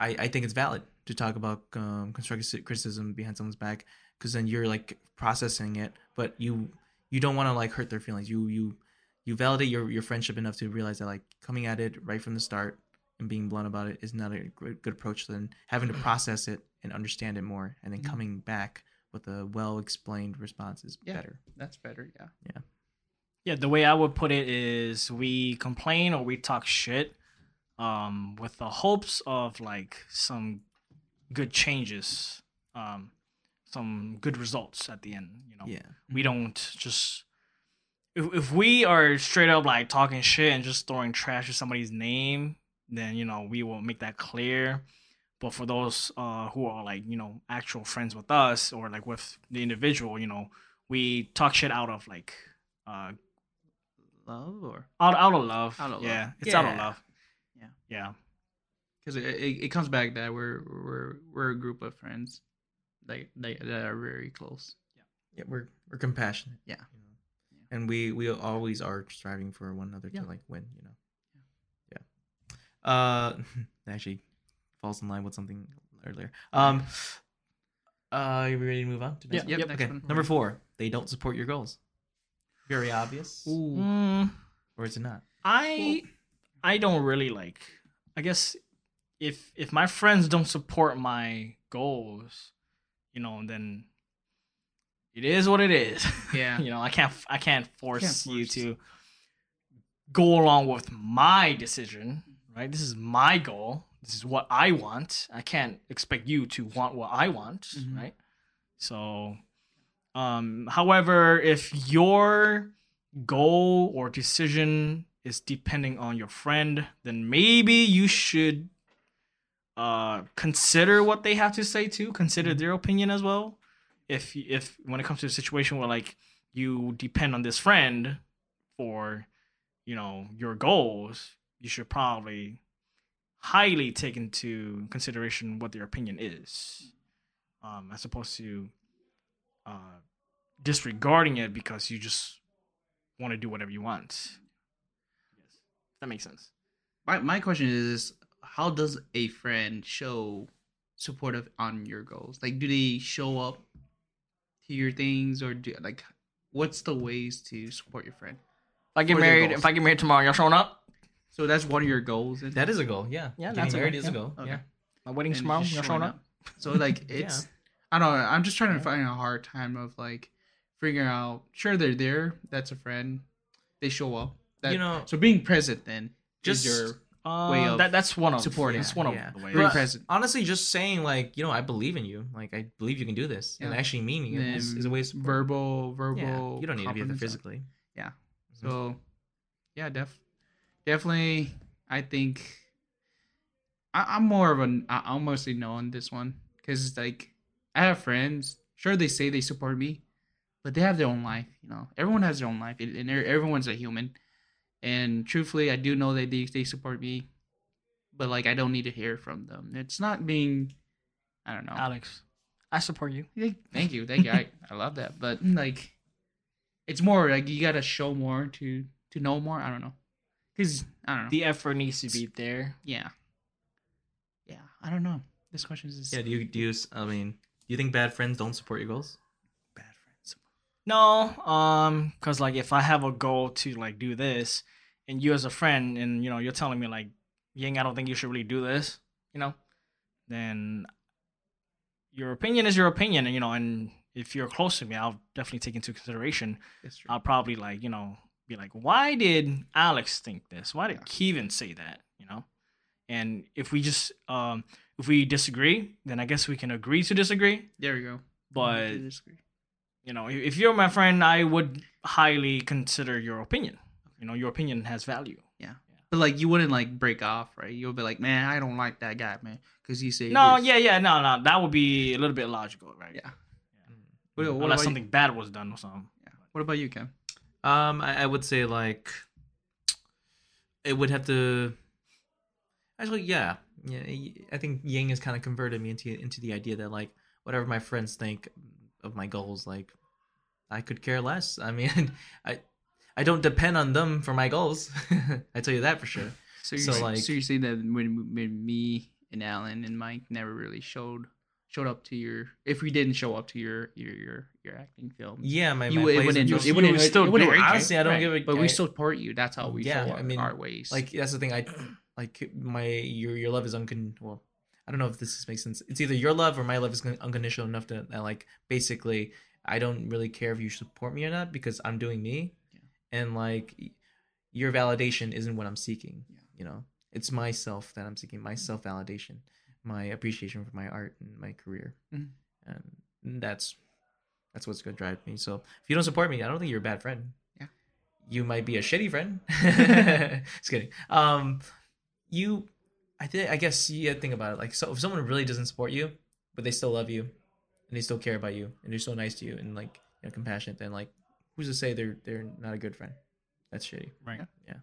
[SPEAKER 2] I I think it's valid to talk about um, constructive criticism behind someone's back cuz then you're like processing it, but you you don't want to like hurt their feelings. You you you validate your your friendship enough to realize that like coming at it right from the start and being blunt about it is not a good, approach. than having to process it and understand it more, and then
[SPEAKER 1] Mhm.
[SPEAKER 2] coming back with a well explained response is
[SPEAKER 1] Yeah.
[SPEAKER 2] better.
[SPEAKER 1] That's better. Yeah.
[SPEAKER 3] Yeah, Yeah. the way I would put it is we complain or we talk shit um with the hopes of like some good changes, um some good results at the end, you know.
[SPEAKER 2] Yeah,
[SPEAKER 3] We don't just if if we are straight up like talking shit and just throwing trash at somebody's name, then you know, we will make that clear. But for those uh who are like, you know, actual friends with us or like with the individual, you know, we talk shit out of like uh
[SPEAKER 1] Love or
[SPEAKER 3] out out of love.
[SPEAKER 1] Out of
[SPEAKER 3] yeah,
[SPEAKER 1] love.
[SPEAKER 3] it's out of
[SPEAKER 1] Yeah.
[SPEAKER 3] love.
[SPEAKER 1] Yeah.
[SPEAKER 3] Yeah.
[SPEAKER 1] because it, it, it comes back that we're we're we're a group of friends, like they that are very close.
[SPEAKER 2] yeah, yeah. we're we're compassionate.
[SPEAKER 1] Yeah.
[SPEAKER 2] you know? and we we always are striving for one another
[SPEAKER 1] Yeah.
[SPEAKER 2] to like win. You know. Yeah. Uh, actually falls in line with something earlier. Um. Uh, are we ready to move on to next
[SPEAKER 3] Yeah,
[SPEAKER 2] one?
[SPEAKER 3] yep,
[SPEAKER 1] next
[SPEAKER 2] Okay,
[SPEAKER 1] one.
[SPEAKER 2] number four. They don't support your goals. Very obvious,
[SPEAKER 1] Ooh.
[SPEAKER 3] Mm,
[SPEAKER 2] or is it not?
[SPEAKER 3] I I don't really like. I guess if if my friends don't support my goals, you know, then it is what it is.
[SPEAKER 1] Yeah.
[SPEAKER 3] you know, I can't I can't force,
[SPEAKER 1] Can't
[SPEAKER 3] you to go along with my decision, right? This is my goal. This is what I want. I can't expect you to want what I want,
[SPEAKER 1] Mhm.
[SPEAKER 3] right? So um however, if your goal or decision is depending on your friend, then maybe you should uh consider what they have to say too, consider their opinion as well. If if when it comes to a situation where like you depend on this friend for you know your goals, you should probably highly take into consideration what their opinion is, um, as opposed to uh, disregarding it because you just want to do whatever you want. Yes, that makes sense.
[SPEAKER 1] My my question is, how does a friend show supportive on your goals? Like, do they show up to your things, or do like, what's the ways to support your friend?
[SPEAKER 3] If I get married, if I get married tomorrow, y'all showing up?
[SPEAKER 1] So that's one of your goals. And,
[SPEAKER 2] That is a goal. Yeah.
[SPEAKER 3] Yeah,
[SPEAKER 2] Getting
[SPEAKER 3] that's a
[SPEAKER 2] married
[SPEAKER 3] goal,
[SPEAKER 2] is
[SPEAKER 3] yeah.
[SPEAKER 2] a goal.
[SPEAKER 1] Okay.
[SPEAKER 2] Yeah.
[SPEAKER 3] My wedding
[SPEAKER 1] and
[SPEAKER 3] tomorrow.
[SPEAKER 1] just
[SPEAKER 3] Y'all
[SPEAKER 1] showing
[SPEAKER 3] showing up?
[SPEAKER 1] So like, it's I don't know. I'm just trying to find a hard time of like figuring out. Sure, they're there. That's a friend. They show up. That,
[SPEAKER 2] You know,
[SPEAKER 1] so being present then
[SPEAKER 2] just
[SPEAKER 1] is your
[SPEAKER 3] Um,
[SPEAKER 1] way of
[SPEAKER 3] that that's one of
[SPEAKER 1] supporting.
[SPEAKER 3] That's one of
[SPEAKER 2] Yeah.
[SPEAKER 3] the ways.
[SPEAKER 1] being
[SPEAKER 2] But-
[SPEAKER 1] present.
[SPEAKER 2] honestly, just saying like, you know, I believe in you. Like, I believe you can do this, and
[SPEAKER 1] Yeah.
[SPEAKER 2] actually meaning it is,
[SPEAKER 1] Then
[SPEAKER 2] is a way of support.
[SPEAKER 1] verbal, verbal.
[SPEAKER 2] Yeah. You don't need to be there
[SPEAKER 1] compliments.
[SPEAKER 2] physically.
[SPEAKER 1] Yeah. So, yeah, def, definitely. I think I, I'm more of an. I, I'm mostly no on this one because it's like I have friends. Sure, they say they support me, but they have their own life. You know, everyone has their own life, and and everyone's a human. And truthfully, I do know that they they support me, but like I don't need to hear from them. It's not being. I don't know.
[SPEAKER 3] Alex, I support you.
[SPEAKER 1] Thank you, thank you. I, I love that, but like, it's more like you gotta show more to to know more. I don't know, cause I don't know.
[SPEAKER 3] The effort needs to be there.
[SPEAKER 1] yeah, yeah. I don't know. This question is
[SPEAKER 2] Yeah. Do you do you? I mean, do you think bad friends don't support your goals?
[SPEAKER 1] bad friends.
[SPEAKER 3] No, um, cause like if I have a goal to like do this, and you as a friend, and you know you're telling me like, Ying, I don't think you should really do this, you know, then your opinion is your opinion, and you know, and if you're close to me, I'll definitely take into consideration.
[SPEAKER 1] That's true.
[SPEAKER 3] I'll probably like you know be like, why did Alex think this? Why did
[SPEAKER 1] Yeah.
[SPEAKER 3] Kevin say that? You know, and if we just um if we disagree, then I guess we can agree to disagree.
[SPEAKER 1] there we go.
[SPEAKER 3] But you know, if you're my friend, I would highly consider your opinion. You know, your opinion has value. Yeah.
[SPEAKER 1] But like you wouldn't like break off, right? You'll be like, man, I don't like that guy, man, because he said
[SPEAKER 3] No,
[SPEAKER 1] this."
[SPEAKER 3] yeah, yeah, no, no, that would be a little bit logical, right?
[SPEAKER 1] Yeah. What, what
[SPEAKER 3] Unless something bad was done or something.
[SPEAKER 1] Yeah. What about you, Ken?
[SPEAKER 2] Um, I, I would say like it would have to. Actually, yeah, yeah. I think Yang has kind of converted me into into the idea that like whatever my friends think of my goals, like I could care less. I mean, I I don't depend on them for my goals. I tell you that for sure.
[SPEAKER 1] So you're
[SPEAKER 2] So, like-
[SPEAKER 1] so you're saying that when, when me and Alan and Mike never really showed showed up to your if we didn't show up to your your your, your acting film.
[SPEAKER 2] Yeah, my,
[SPEAKER 1] You
[SPEAKER 2] my
[SPEAKER 1] it wouldn't,
[SPEAKER 2] and
[SPEAKER 3] you-
[SPEAKER 1] it wouldn't,
[SPEAKER 3] would
[SPEAKER 1] it
[SPEAKER 3] still
[SPEAKER 1] wouldn't
[SPEAKER 3] do it,
[SPEAKER 2] honestly, I don't
[SPEAKER 1] right?
[SPEAKER 2] give a-
[SPEAKER 1] But we
[SPEAKER 2] I-
[SPEAKER 1] still support you. That's how we
[SPEAKER 2] Yeah,
[SPEAKER 1] show
[SPEAKER 2] I mean,
[SPEAKER 1] our ways.
[SPEAKER 2] like that's the thing i like my your your love is uncon well i don't know if this makes sense it's either your love or my love is unconditional enough to that like basically i don't really care if you support me or not because i'm doing me
[SPEAKER 1] Yeah.
[SPEAKER 2] and like your validation isn't what i'm seeking
[SPEAKER 1] Yeah.
[SPEAKER 2] you know it's myself that i'm seeking my mm-hmm. self validation my appreciation for my art and my career.
[SPEAKER 1] Mhm.
[SPEAKER 2] and that's that's what's gonna drive me. So if you don't support me i don't think you're a bad friend.
[SPEAKER 1] Yeah.
[SPEAKER 2] you might be a shitty friend. Just kidding. Um you i think i guess you think about it. Like so if someone really doesn't support you but they still love you and they still care about you and they're so nice to you and like you know compassionate then like who's to say they're they're not a good friend? That's shitty.
[SPEAKER 3] Right. Yeah.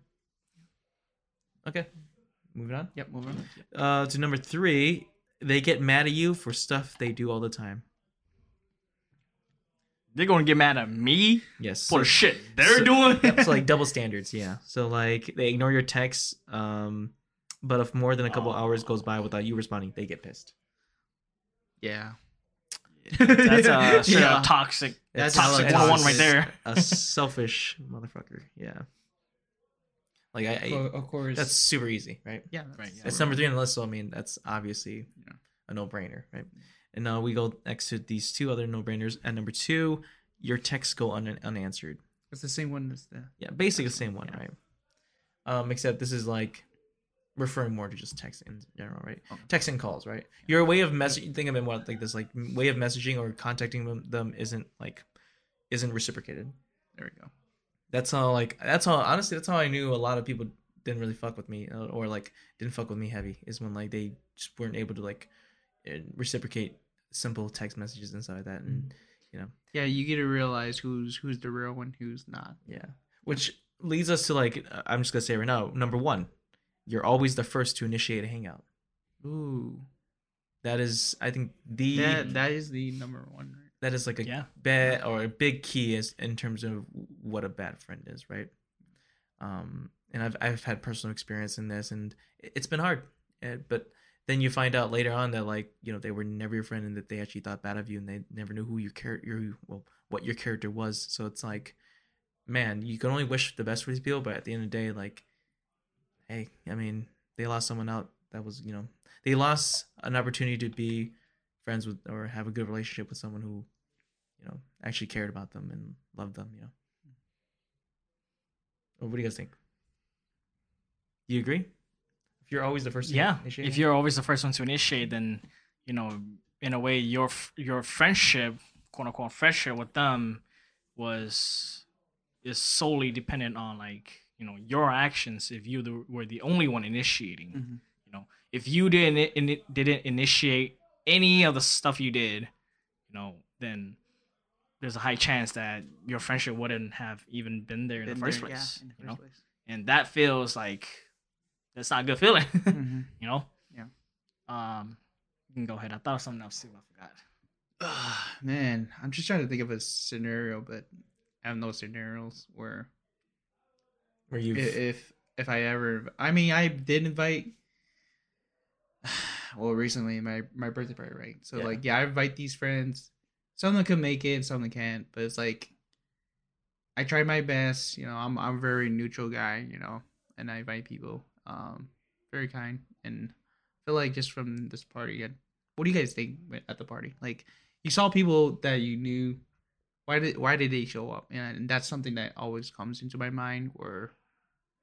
[SPEAKER 2] Okay moving on
[SPEAKER 1] yep, move on.
[SPEAKER 2] uh to number three they get mad at you for stuff they do all the time
[SPEAKER 3] They're gonna get mad at me
[SPEAKER 2] yes
[SPEAKER 3] for
[SPEAKER 2] so-
[SPEAKER 3] shit they're
[SPEAKER 2] so-
[SPEAKER 3] doing.
[SPEAKER 2] Yep, so like double standards, yeah. So like they ignore your texts, um, but if more than a couple
[SPEAKER 3] Oh.
[SPEAKER 2] hours goes by without you responding, they get pissed.
[SPEAKER 1] Yeah.
[SPEAKER 3] That's a
[SPEAKER 1] Yeah.
[SPEAKER 3] toxic.
[SPEAKER 1] That's
[SPEAKER 3] toxic
[SPEAKER 1] how it
[SPEAKER 3] 101 right there.
[SPEAKER 2] A selfish motherfucker, yeah. Like I, I
[SPEAKER 1] of course.
[SPEAKER 2] that's super easy, right?
[SPEAKER 1] yeah.
[SPEAKER 3] Right, yeah.
[SPEAKER 2] That's number three on the list, so I mean that's obviously
[SPEAKER 1] Yeah.
[SPEAKER 2] a no-brainer, right? And now we go next to these two other no-brainers. At number two, your texts go un- unanswered.
[SPEAKER 1] It's the same one as the.
[SPEAKER 2] Yeah, basically the same one,
[SPEAKER 1] Yeah.
[SPEAKER 2] right? Um, except this is like referring more to just text in general, right?
[SPEAKER 1] Okay.
[SPEAKER 2] Text and calls, right? Your way of messaging, think of it what like this, like way of messaging or contacting them, them isn't like isn't reciprocated.
[SPEAKER 1] There we go.
[SPEAKER 2] That's how like that's how honestly that's how I knew a lot of people didn't really fuck with me uh, or like didn't fuck with me heavy is when like they just weren't able to like uh, reciprocate simple text messages and stuff like that and you know
[SPEAKER 1] Yeah, you get to realize who's who's the real one, who's not.
[SPEAKER 2] Yeah. Which leads us to like uh, I'm just gonna say right now, number one, you're always the first to initiate a hangout.
[SPEAKER 1] Ooh,
[SPEAKER 2] That is I think the
[SPEAKER 1] that that is the number one.
[SPEAKER 2] That is like a
[SPEAKER 3] Yeah.
[SPEAKER 2] bad or a big key is in terms of what a bad friend is, right? Um and I've I've had personal experience in this and it- it's been hard. Uh, but then you find out later on that like, you know, they were never your friend and that they actually thought bad of you and they never knew who your character your well what your character was. So it's like man, you can only wish the best for these people, but at the end of the day, like, hey, I mean, they lost someone out that was, you know, they lost an opportunity to be friends with or have a good relationship with someone who, you know, actually cared about them and loved them, you know. What do you guys think? Do you agree? If you're always the first, to
[SPEAKER 3] Yeah.
[SPEAKER 2] initiate?
[SPEAKER 3] If you're always the first one to initiate, then you know, in a way, your your friendship, quote unquote, friendship with them was is solely dependent on like you know your actions. If you the, were the only one initiating,
[SPEAKER 1] Mhm.
[SPEAKER 3] you know, if you didn't in, didn't initiate any of the stuff you did, you know, then there's a high chance that your friendship wouldn't have even been there in the first
[SPEAKER 1] there, yeah,
[SPEAKER 3] place.
[SPEAKER 1] in the
[SPEAKER 3] you know?
[SPEAKER 1] place.
[SPEAKER 3] and that feels like that's not a good feeling.
[SPEAKER 1] Mhm.
[SPEAKER 3] you know.
[SPEAKER 1] Yeah.
[SPEAKER 3] Um, you can go ahead. I thought of something else too. I forgot.
[SPEAKER 1] Ah, man, I'm just trying to think of a scenario, but I have no scenarios where
[SPEAKER 2] where you
[SPEAKER 1] if if I ever. I mean, I did invite. Well, recently my my birthday party, right? So
[SPEAKER 2] Yeah.
[SPEAKER 1] like, yeah, I invite these friends. Some of them can make it, some of them can't. But it's like, I try my best. You know, I'm I'm a very neutral guy. You know, and I invite people. Um, very kind, and I feel like just from this party, what do you guys think at the party? Like, you saw people that you knew. Why did why did they show up? And that's something that always comes into my mind. Where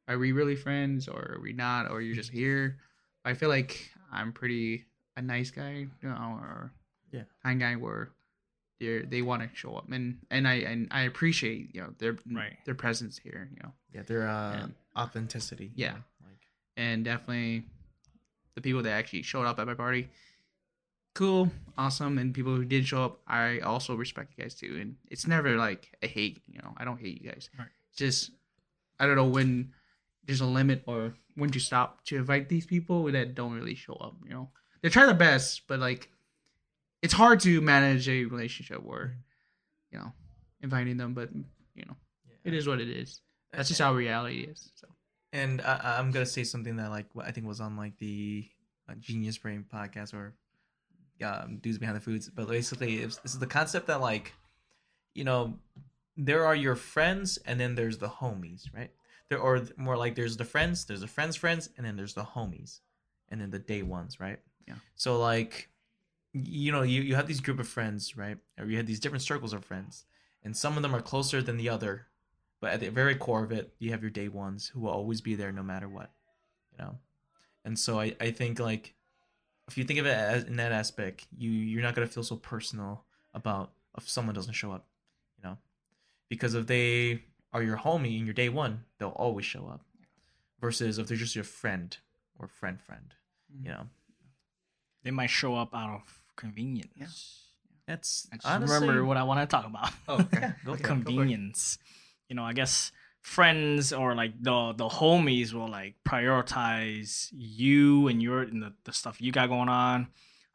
[SPEAKER 1] are we really friends, or are we not, or you're just here? I feel like I'm pretty a nice guy, you know, or
[SPEAKER 2] Yeah.
[SPEAKER 1] kind guy where they they want to show up, and and I and I appreciate you know their
[SPEAKER 3] Right.
[SPEAKER 1] their presence here, you know.
[SPEAKER 2] Yeah, their uh,
[SPEAKER 1] Yeah.
[SPEAKER 2] authenticity. you
[SPEAKER 1] Yeah.
[SPEAKER 2] know, Like,
[SPEAKER 1] and definitely the people that actually showed up at my party cool awesome and people who did show up i also respect you guys too and it's never like a hate you know i don't hate you guys
[SPEAKER 3] Right.
[SPEAKER 1] just i don't know when there's a limit or when to stop to invite these people that don't really show up you know they try their best but like it's hard to manage a relationship where you know inviting them but you know it is what it is that's just how reality is so
[SPEAKER 2] And I, I'm gonna say something that like I think was on like the Genius Brain podcast or um, dudes behind the foods, but basically it's, this is the concept that like, you know, there are your friends and then there's the homies, right? There or more like there's the friends, there's the friends' friends, and then there's the homies, and then the day ones, right?
[SPEAKER 1] Yeah.
[SPEAKER 2] So like, you know, you you have these group of friends, right? Or you have these different circles of friends, and some of them are closer than the other, but at the very core of it, you have your day ones who will always be there no matter what, you know. And so I I think like if you think of it as in that aspect, you you're not gonna feel so personal about if someone doesn't show up, you know, because if they are your homie in your day one, they'll always show up. Versus if they're just your friend or friend friend, mm-hmm. you know,
[SPEAKER 3] They might show up out of convenience.
[SPEAKER 2] that's
[SPEAKER 3] I just
[SPEAKER 2] honestly,
[SPEAKER 3] remember what I want to talk about.
[SPEAKER 1] oh okay
[SPEAKER 2] Yeah,
[SPEAKER 1] Okay,
[SPEAKER 3] convenience. You know, I guess friends or like the the homies will like prioritize you and your and the, the stuff you got going on.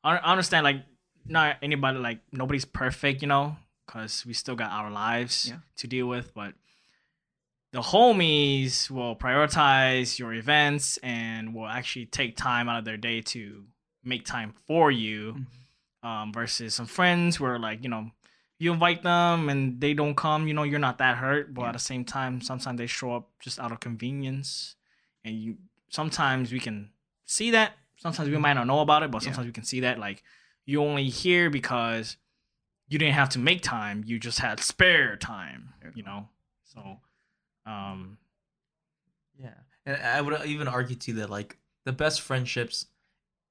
[SPEAKER 3] I, I understand like not anybody like nobody's perfect, you know, because we still got our lives
[SPEAKER 1] Yeah.
[SPEAKER 3] to deal with, but the homies will prioritize your events and will actually take time out of their day to make time for you
[SPEAKER 1] Mhm.
[SPEAKER 3] Um, versus some friends where like you know you invite them and they don't come you know you're not that hurt but
[SPEAKER 1] Yeah.
[SPEAKER 3] at the same time sometimes they show up just out of convenience and you sometimes we can see that sometimes we might not know about it but
[SPEAKER 1] Mm-hmm. Yeah.
[SPEAKER 3] sometimes we can see that like you only here because you didn't have to make time you just had spare time
[SPEAKER 1] you
[SPEAKER 3] you know so um
[SPEAKER 2] Yeah, and I would even argue too that like the best friendships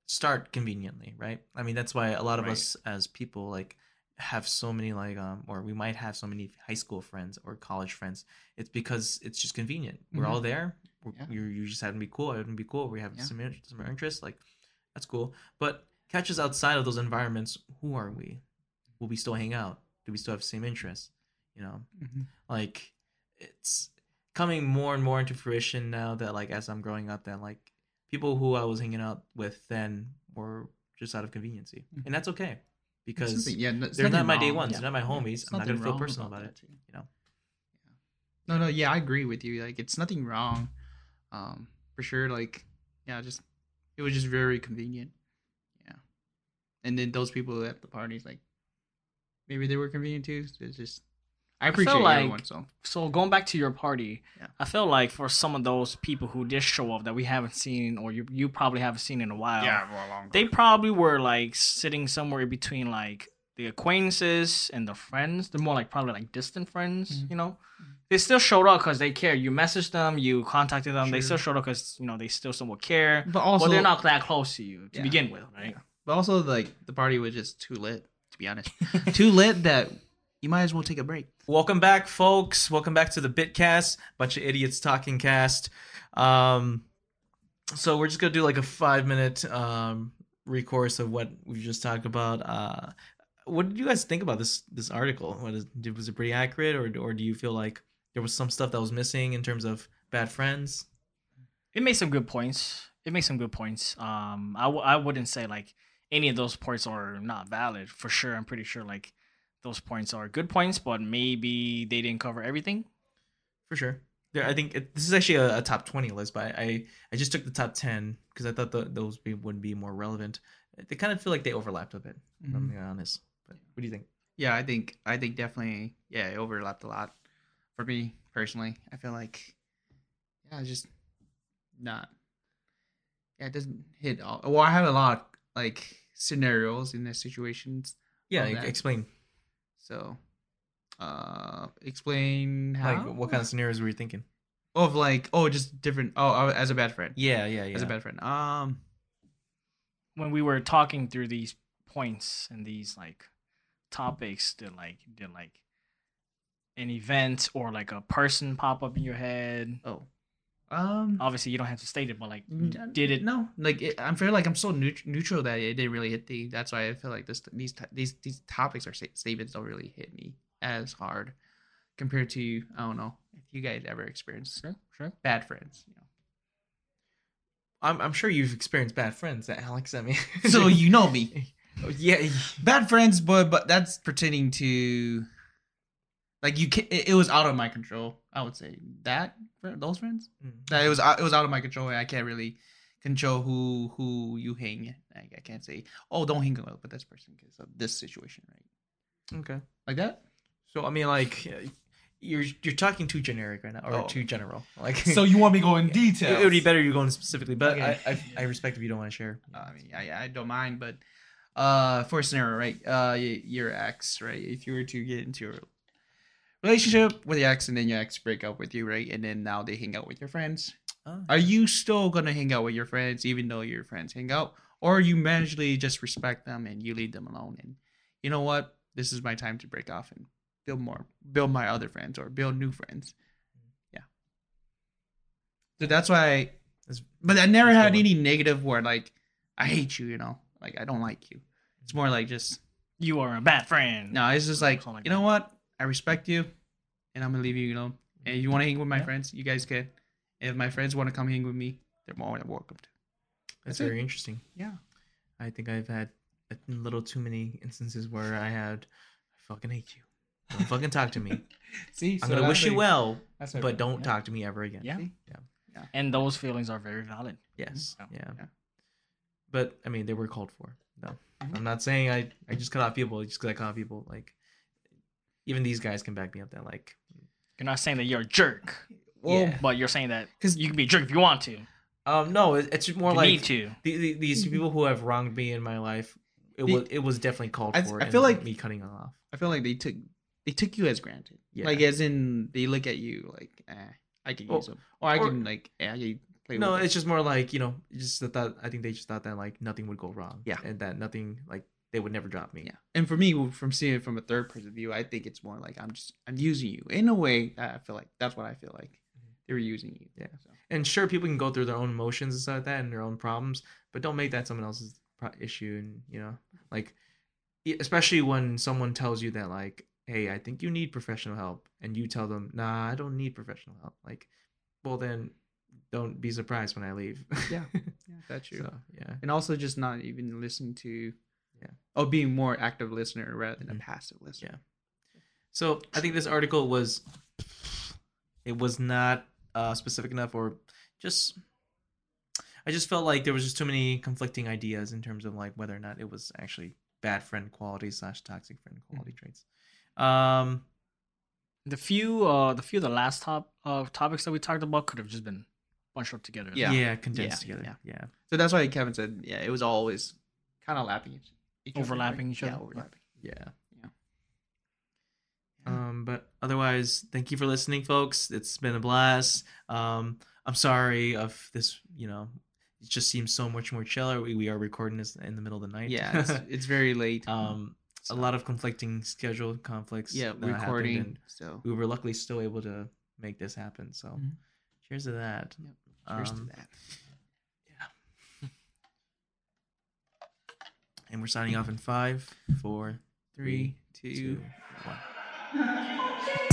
[SPEAKER 2] start conveniently, right? I mean, that's why a lot of
[SPEAKER 1] Right.
[SPEAKER 2] us as people like have so many like um or we might have so many high school friends or college friends. It's because it's just convenient. We're
[SPEAKER 1] Mhm.
[SPEAKER 2] all there. We're,
[SPEAKER 1] Yeah.
[SPEAKER 2] you you just happen to be cool. I happen to be cool. We have
[SPEAKER 1] Yeah.
[SPEAKER 2] some some interests. Like that's cool. But catch us outside of those environments. Who are we? Will we still hang out? Do we still have the same interests? You know,
[SPEAKER 1] Mhm.
[SPEAKER 2] like it's coming more and more into fruition now that like as I'm growing up that like people who I was hanging out with then were just out of conveniency.
[SPEAKER 1] Mhm.
[SPEAKER 2] And that's okay because
[SPEAKER 1] yeah, no-
[SPEAKER 2] they're not my day ones,
[SPEAKER 3] Yeah.
[SPEAKER 2] they're not my homies.
[SPEAKER 1] There's
[SPEAKER 2] I'm not gonna feel personal about, it.
[SPEAKER 1] too.
[SPEAKER 2] you know.
[SPEAKER 1] No, no, yeah, I agree with you. Like, it's nothing wrong, um, for sure. Like, yeah, just it was just very convenient. Yeah, and then those people at the parties, like, maybe they were convenient too. It's just I
[SPEAKER 3] feel
[SPEAKER 1] appreciate
[SPEAKER 3] like-
[SPEAKER 1] everyone. So
[SPEAKER 3] so going back to your party
[SPEAKER 1] Yeah.
[SPEAKER 3] i feel like for some of those people who did show up that we haven't seen or you, you probably haven't seen in a while yeah,
[SPEAKER 1] for a long time.
[SPEAKER 3] they probably were like sitting somewhere between like the acquaintances and the friends. They're more like probably like distant friends,
[SPEAKER 1] Mhm.
[SPEAKER 3] you know. They still showed up because they care. You messaged them, you contacted them. They still showed up because you know they still somewhat care.
[SPEAKER 1] but also
[SPEAKER 3] but they're not that close to you to
[SPEAKER 1] Yeah.
[SPEAKER 3] begin with, right?
[SPEAKER 1] Yeah. But also, like the party was just too lit. To be honest, too lit that you might as well take a break.
[SPEAKER 2] Welcome back, folks. Welcome back to the BIT Cast, bunch of idiots talking cast. Um, so we're just gonna do like a five minute um recourse of what we just talked about. Uh, what did you guys think about this this article? What is, did- was it pretty accurate, or or do you feel like there was some stuff that was missing in terms of bad friends?
[SPEAKER 3] It made some good points. It made some good points. Um, I, w- I wouldn't say like any of those points are not valid for sure. I'm pretty sure like those points are good points, but maybe they didn't cover everything.
[SPEAKER 2] For sure. There, I think it, this is actually a, a top twenty list, but I I just took the top ten because I thought the, those be, would be more relevant. They kind of feel like they overlapped a bit. if I'm
[SPEAKER 1] mm-hmm.
[SPEAKER 2] being honest. But what do you think?
[SPEAKER 1] Yeah, I think I think definitely yeah, it overlapped a lot for me personally. I feel like yeah, just not yeah, it doesn't hit all. Well, I have a lot of like scenarios in the situations
[SPEAKER 2] Yeah,
[SPEAKER 1] of that.
[SPEAKER 2] explain.
[SPEAKER 1] So, uh, explain how?
[SPEAKER 2] Like, what kind of scenarios were you thinking?
[SPEAKER 1] of like oh just different oh uh, as a bad friend.
[SPEAKER 2] Yeah, yeah, yeah.
[SPEAKER 1] as a bad friend. Um
[SPEAKER 3] when we were talking through these points and these like topics did like did like an event or like a person pop up in your head.
[SPEAKER 1] Oh um
[SPEAKER 3] obviously you don't have to state it but like
[SPEAKER 1] Mm,
[SPEAKER 3] did it.
[SPEAKER 1] no like it, i'm feel like i'm so neut- neutral that it didn't really hit the that's why i feel like this these these these topics or statements don't really hit me as hard compared to i don't know if you guys ever experienced
[SPEAKER 3] sure sure.
[SPEAKER 1] bad friends you know.
[SPEAKER 2] I'm, I'm sure you've experienced bad friends, Alex. I mean,
[SPEAKER 1] so you know me.
[SPEAKER 2] Oh, yeah,
[SPEAKER 1] bad friends but but that's pertaining to like you can it, it was out of my control i would say that those friends
[SPEAKER 2] Mm.
[SPEAKER 1] that it was out- it was out of my control i can't really control who who you hang like i can't say oh don't hang out with this person because of this situation right
[SPEAKER 2] Okay.
[SPEAKER 1] like that
[SPEAKER 2] So I mean, like, you're you're talking too generic right now, or
[SPEAKER 1] Oh.
[SPEAKER 2] too general. Like, so,
[SPEAKER 1] you want me to go in
[SPEAKER 2] it,
[SPEAKER 1] detail
[SPEAKER 2] it would be better you going specifically, but
[SPEAKER 1] Okay.
[SPEAKER 2] I, I I respect if you don't want to share.
[SPEAKER 1] i mean I, I don't mind but uh for a scenario right uh your ex right if you were to get into a relationship with your ex and then your ex break up with you right? And then now they hang out with your friends.
[SPEAKER 2] Oh.
[SPEAKER 1] are you still gonna hang out with your friends even though your friends hang out? Or you managely just respect them and you leave them alone and you know what? This is my time to break off and build more build my other friends or build new friends. Yeah. So that's why
[SPEAKER 2] That's-
[SPEAKER 1] but i never had any negative where like i hate you you know? Like i don't like you. It's more like just
[SPEAKER 3] you are a bad friend.
[SPEAKER 1] No it's just like you know what i respect you and i'm gonna leave you alone and you want to hang with my
[SPEAKER 2] Yeah.
[SPEAKER 1] friends you guys can if my friends want to come hang with me they're more than welcome to
[SPEAKER 2] That's
[SPEAKER 1] That's it.
[SPEAKER 2] very interesting.
[SPEAKER 1] yeah
[SPEAKER 2] I think I've had a little too many instances where I had, I fucking hate you. Don't fucking talk to me.
[SPEAKER 1] see
[SPEAKER 2] I'm gonna wish you well,
[SPEAKER 1] that's what I
[SPEAKER 2] but
[SPEAKER 1] mean.
[SPEAKER 2] don't
[SPEAKER 1] Yeah.
[SPEAKER 2] talk to me ever again.
[SPEAKER 3] Yeah.
[SPEAKER 1] See?
[SPEAKER 3] and those feelings are very valid
[SPEAKER 2] Yes.
[SPEAKER 3] Yeah.
[SPEAKER 2] Yeah.
[SPEAKER 1] Yeah.
[SPEAKER 2] But I mean, they were called for. No,
[SPEAKER 1] Mhm.
[SPEAKER 2] I'm not saying I I just cut off people just because I cut off people. Like, even these guys can back me up. That like,
[SPEAKER 3] you're not saying that you're a jerk
[SPEAKER 1] well
[SPEAKER 2] Yeah.
[SPEAKER 3] but you're saying that
[SPEAKER 1] because
[SPEAKER 3] you can be a jerk if you want to
[SPEAKER 2] um, no, it, it's more
[SPEAKER 3] you
[SPEAKER 2] like
[SPEAKER 3] need to
[SPEAKER 2] the, the, these people who have wronged me in my life. It
[SPEAKER 1] The-
[SPEAKER 2] was it was definitely called
[SPEAKER 1] I-
[SPEAKER 2] for.
[SPEAKER 1] I feel like-
[SPEAKER 2] me cutting them off.
[SPEAKER 1] i feel like they took they took you as granted
[SPEAKER 2] Yeah.
[SPEAKER 1] like as in they look at you like eh, i can
[SPEAKER 2] Well,
[SPEAKER 1] use them or i
[SPEAKER 2] or-
[SPEAKER 1] can like eh, I can play
[SPEAKER 2] No,
[SPEAKER 1] with
[SPEAKER 2] it's just more like you know, just that, that I think they just thought that like nothing would go wrong.
[SPEAKER 1] Yeah.
[SPEAKER 2] and that nothing like they would never drop me.
[SPEAKER 1] Yeah, and for me, from seeing it from a third person view, I think it's more like I'm just I'm using you in a way. I feel like that's what I feel like mm-hmm. they were using you.
[SPEAKER 2] Yeah.
[SPEAKER 1] So,
[SPEAKER 2] And sure, people can go through their own emotions and stuff like that and their own problems, but don't make that someone else's pro- issue. And you know, like, especially when someone tells you that, like, hey, I think you need professional help, and you tell them, nah, I don't need professional help. Like, well, then don't be surprised when I leave.
[SPEAKER 1] Yeah. yeah, that's true.
[SPEAKER 2] so, yeah.
[SPEAKER 1] and also just not even listen to,
[SPEAKER 2] Yeah.
[SPEAKER 1] oh, being more active listener rather than a passive listener. Yeah.
[SPEAKER 2] So I think this article was, it was not uh, specific enough, or just, I just felt like there was just too many conflicting ideas in terms of like whether or not it was actually bad friend quality slash toxic friend quality traits. Um,
[SPEAKER 3] the few uh the few of the last top uh topics that we talked about could have just been bunched up together
[SPEAKER 1] Yeah.
[SPEAKER 2] yeah, condensed
[SPEAKER 1] Yeah,
[SPEAKER 2] together. Yeah.
[SPEAKER 1] So that's why Kevin said, yeah, it was always kind of lapping each, each other,
[SPEAKER 3] Overlapping each
[SPEAKER 1] Yeah,
[SPEAKER 3] other.
[SPEAKER 1] overlapping.
[SPEAKER 2] yeah,
[SPEAKER 1] Yeah.
[SPEAKER 2] Um, but otherwise, thank you for listening, folks. It's been a blast. Um, I'm sorry of this. You know, it just seems so much more chiller. We, we are recording this in the middle of the night.
[SPEAKER 1] Yeah, it's, it's very late.
[SPEAKER 2] um,
[SPEAKER 1] so-
[SPEAKER 2] a lot of conflicting schedule conflicts.
[SPEAKER 1] yeah, recording.
[SPEAKER 2] and
[SPEAKER 1] So
[SPEAKER 2] we were luckily still able to make this happen. So,
[SPEAKER 1] Mhm.
[SPEAKER 2] cheers to that.
[SPEAKER 1] cheers to
[SPEAKER 2] Um,
[SPEAKER 1] that.
[SPEAKER 2] And we're signing off in five, four, three,
[SPEAKER 1] Three,
[SPEAKER 2] two,
[SPEAKER 1] two,
[SPEAKER 2] one.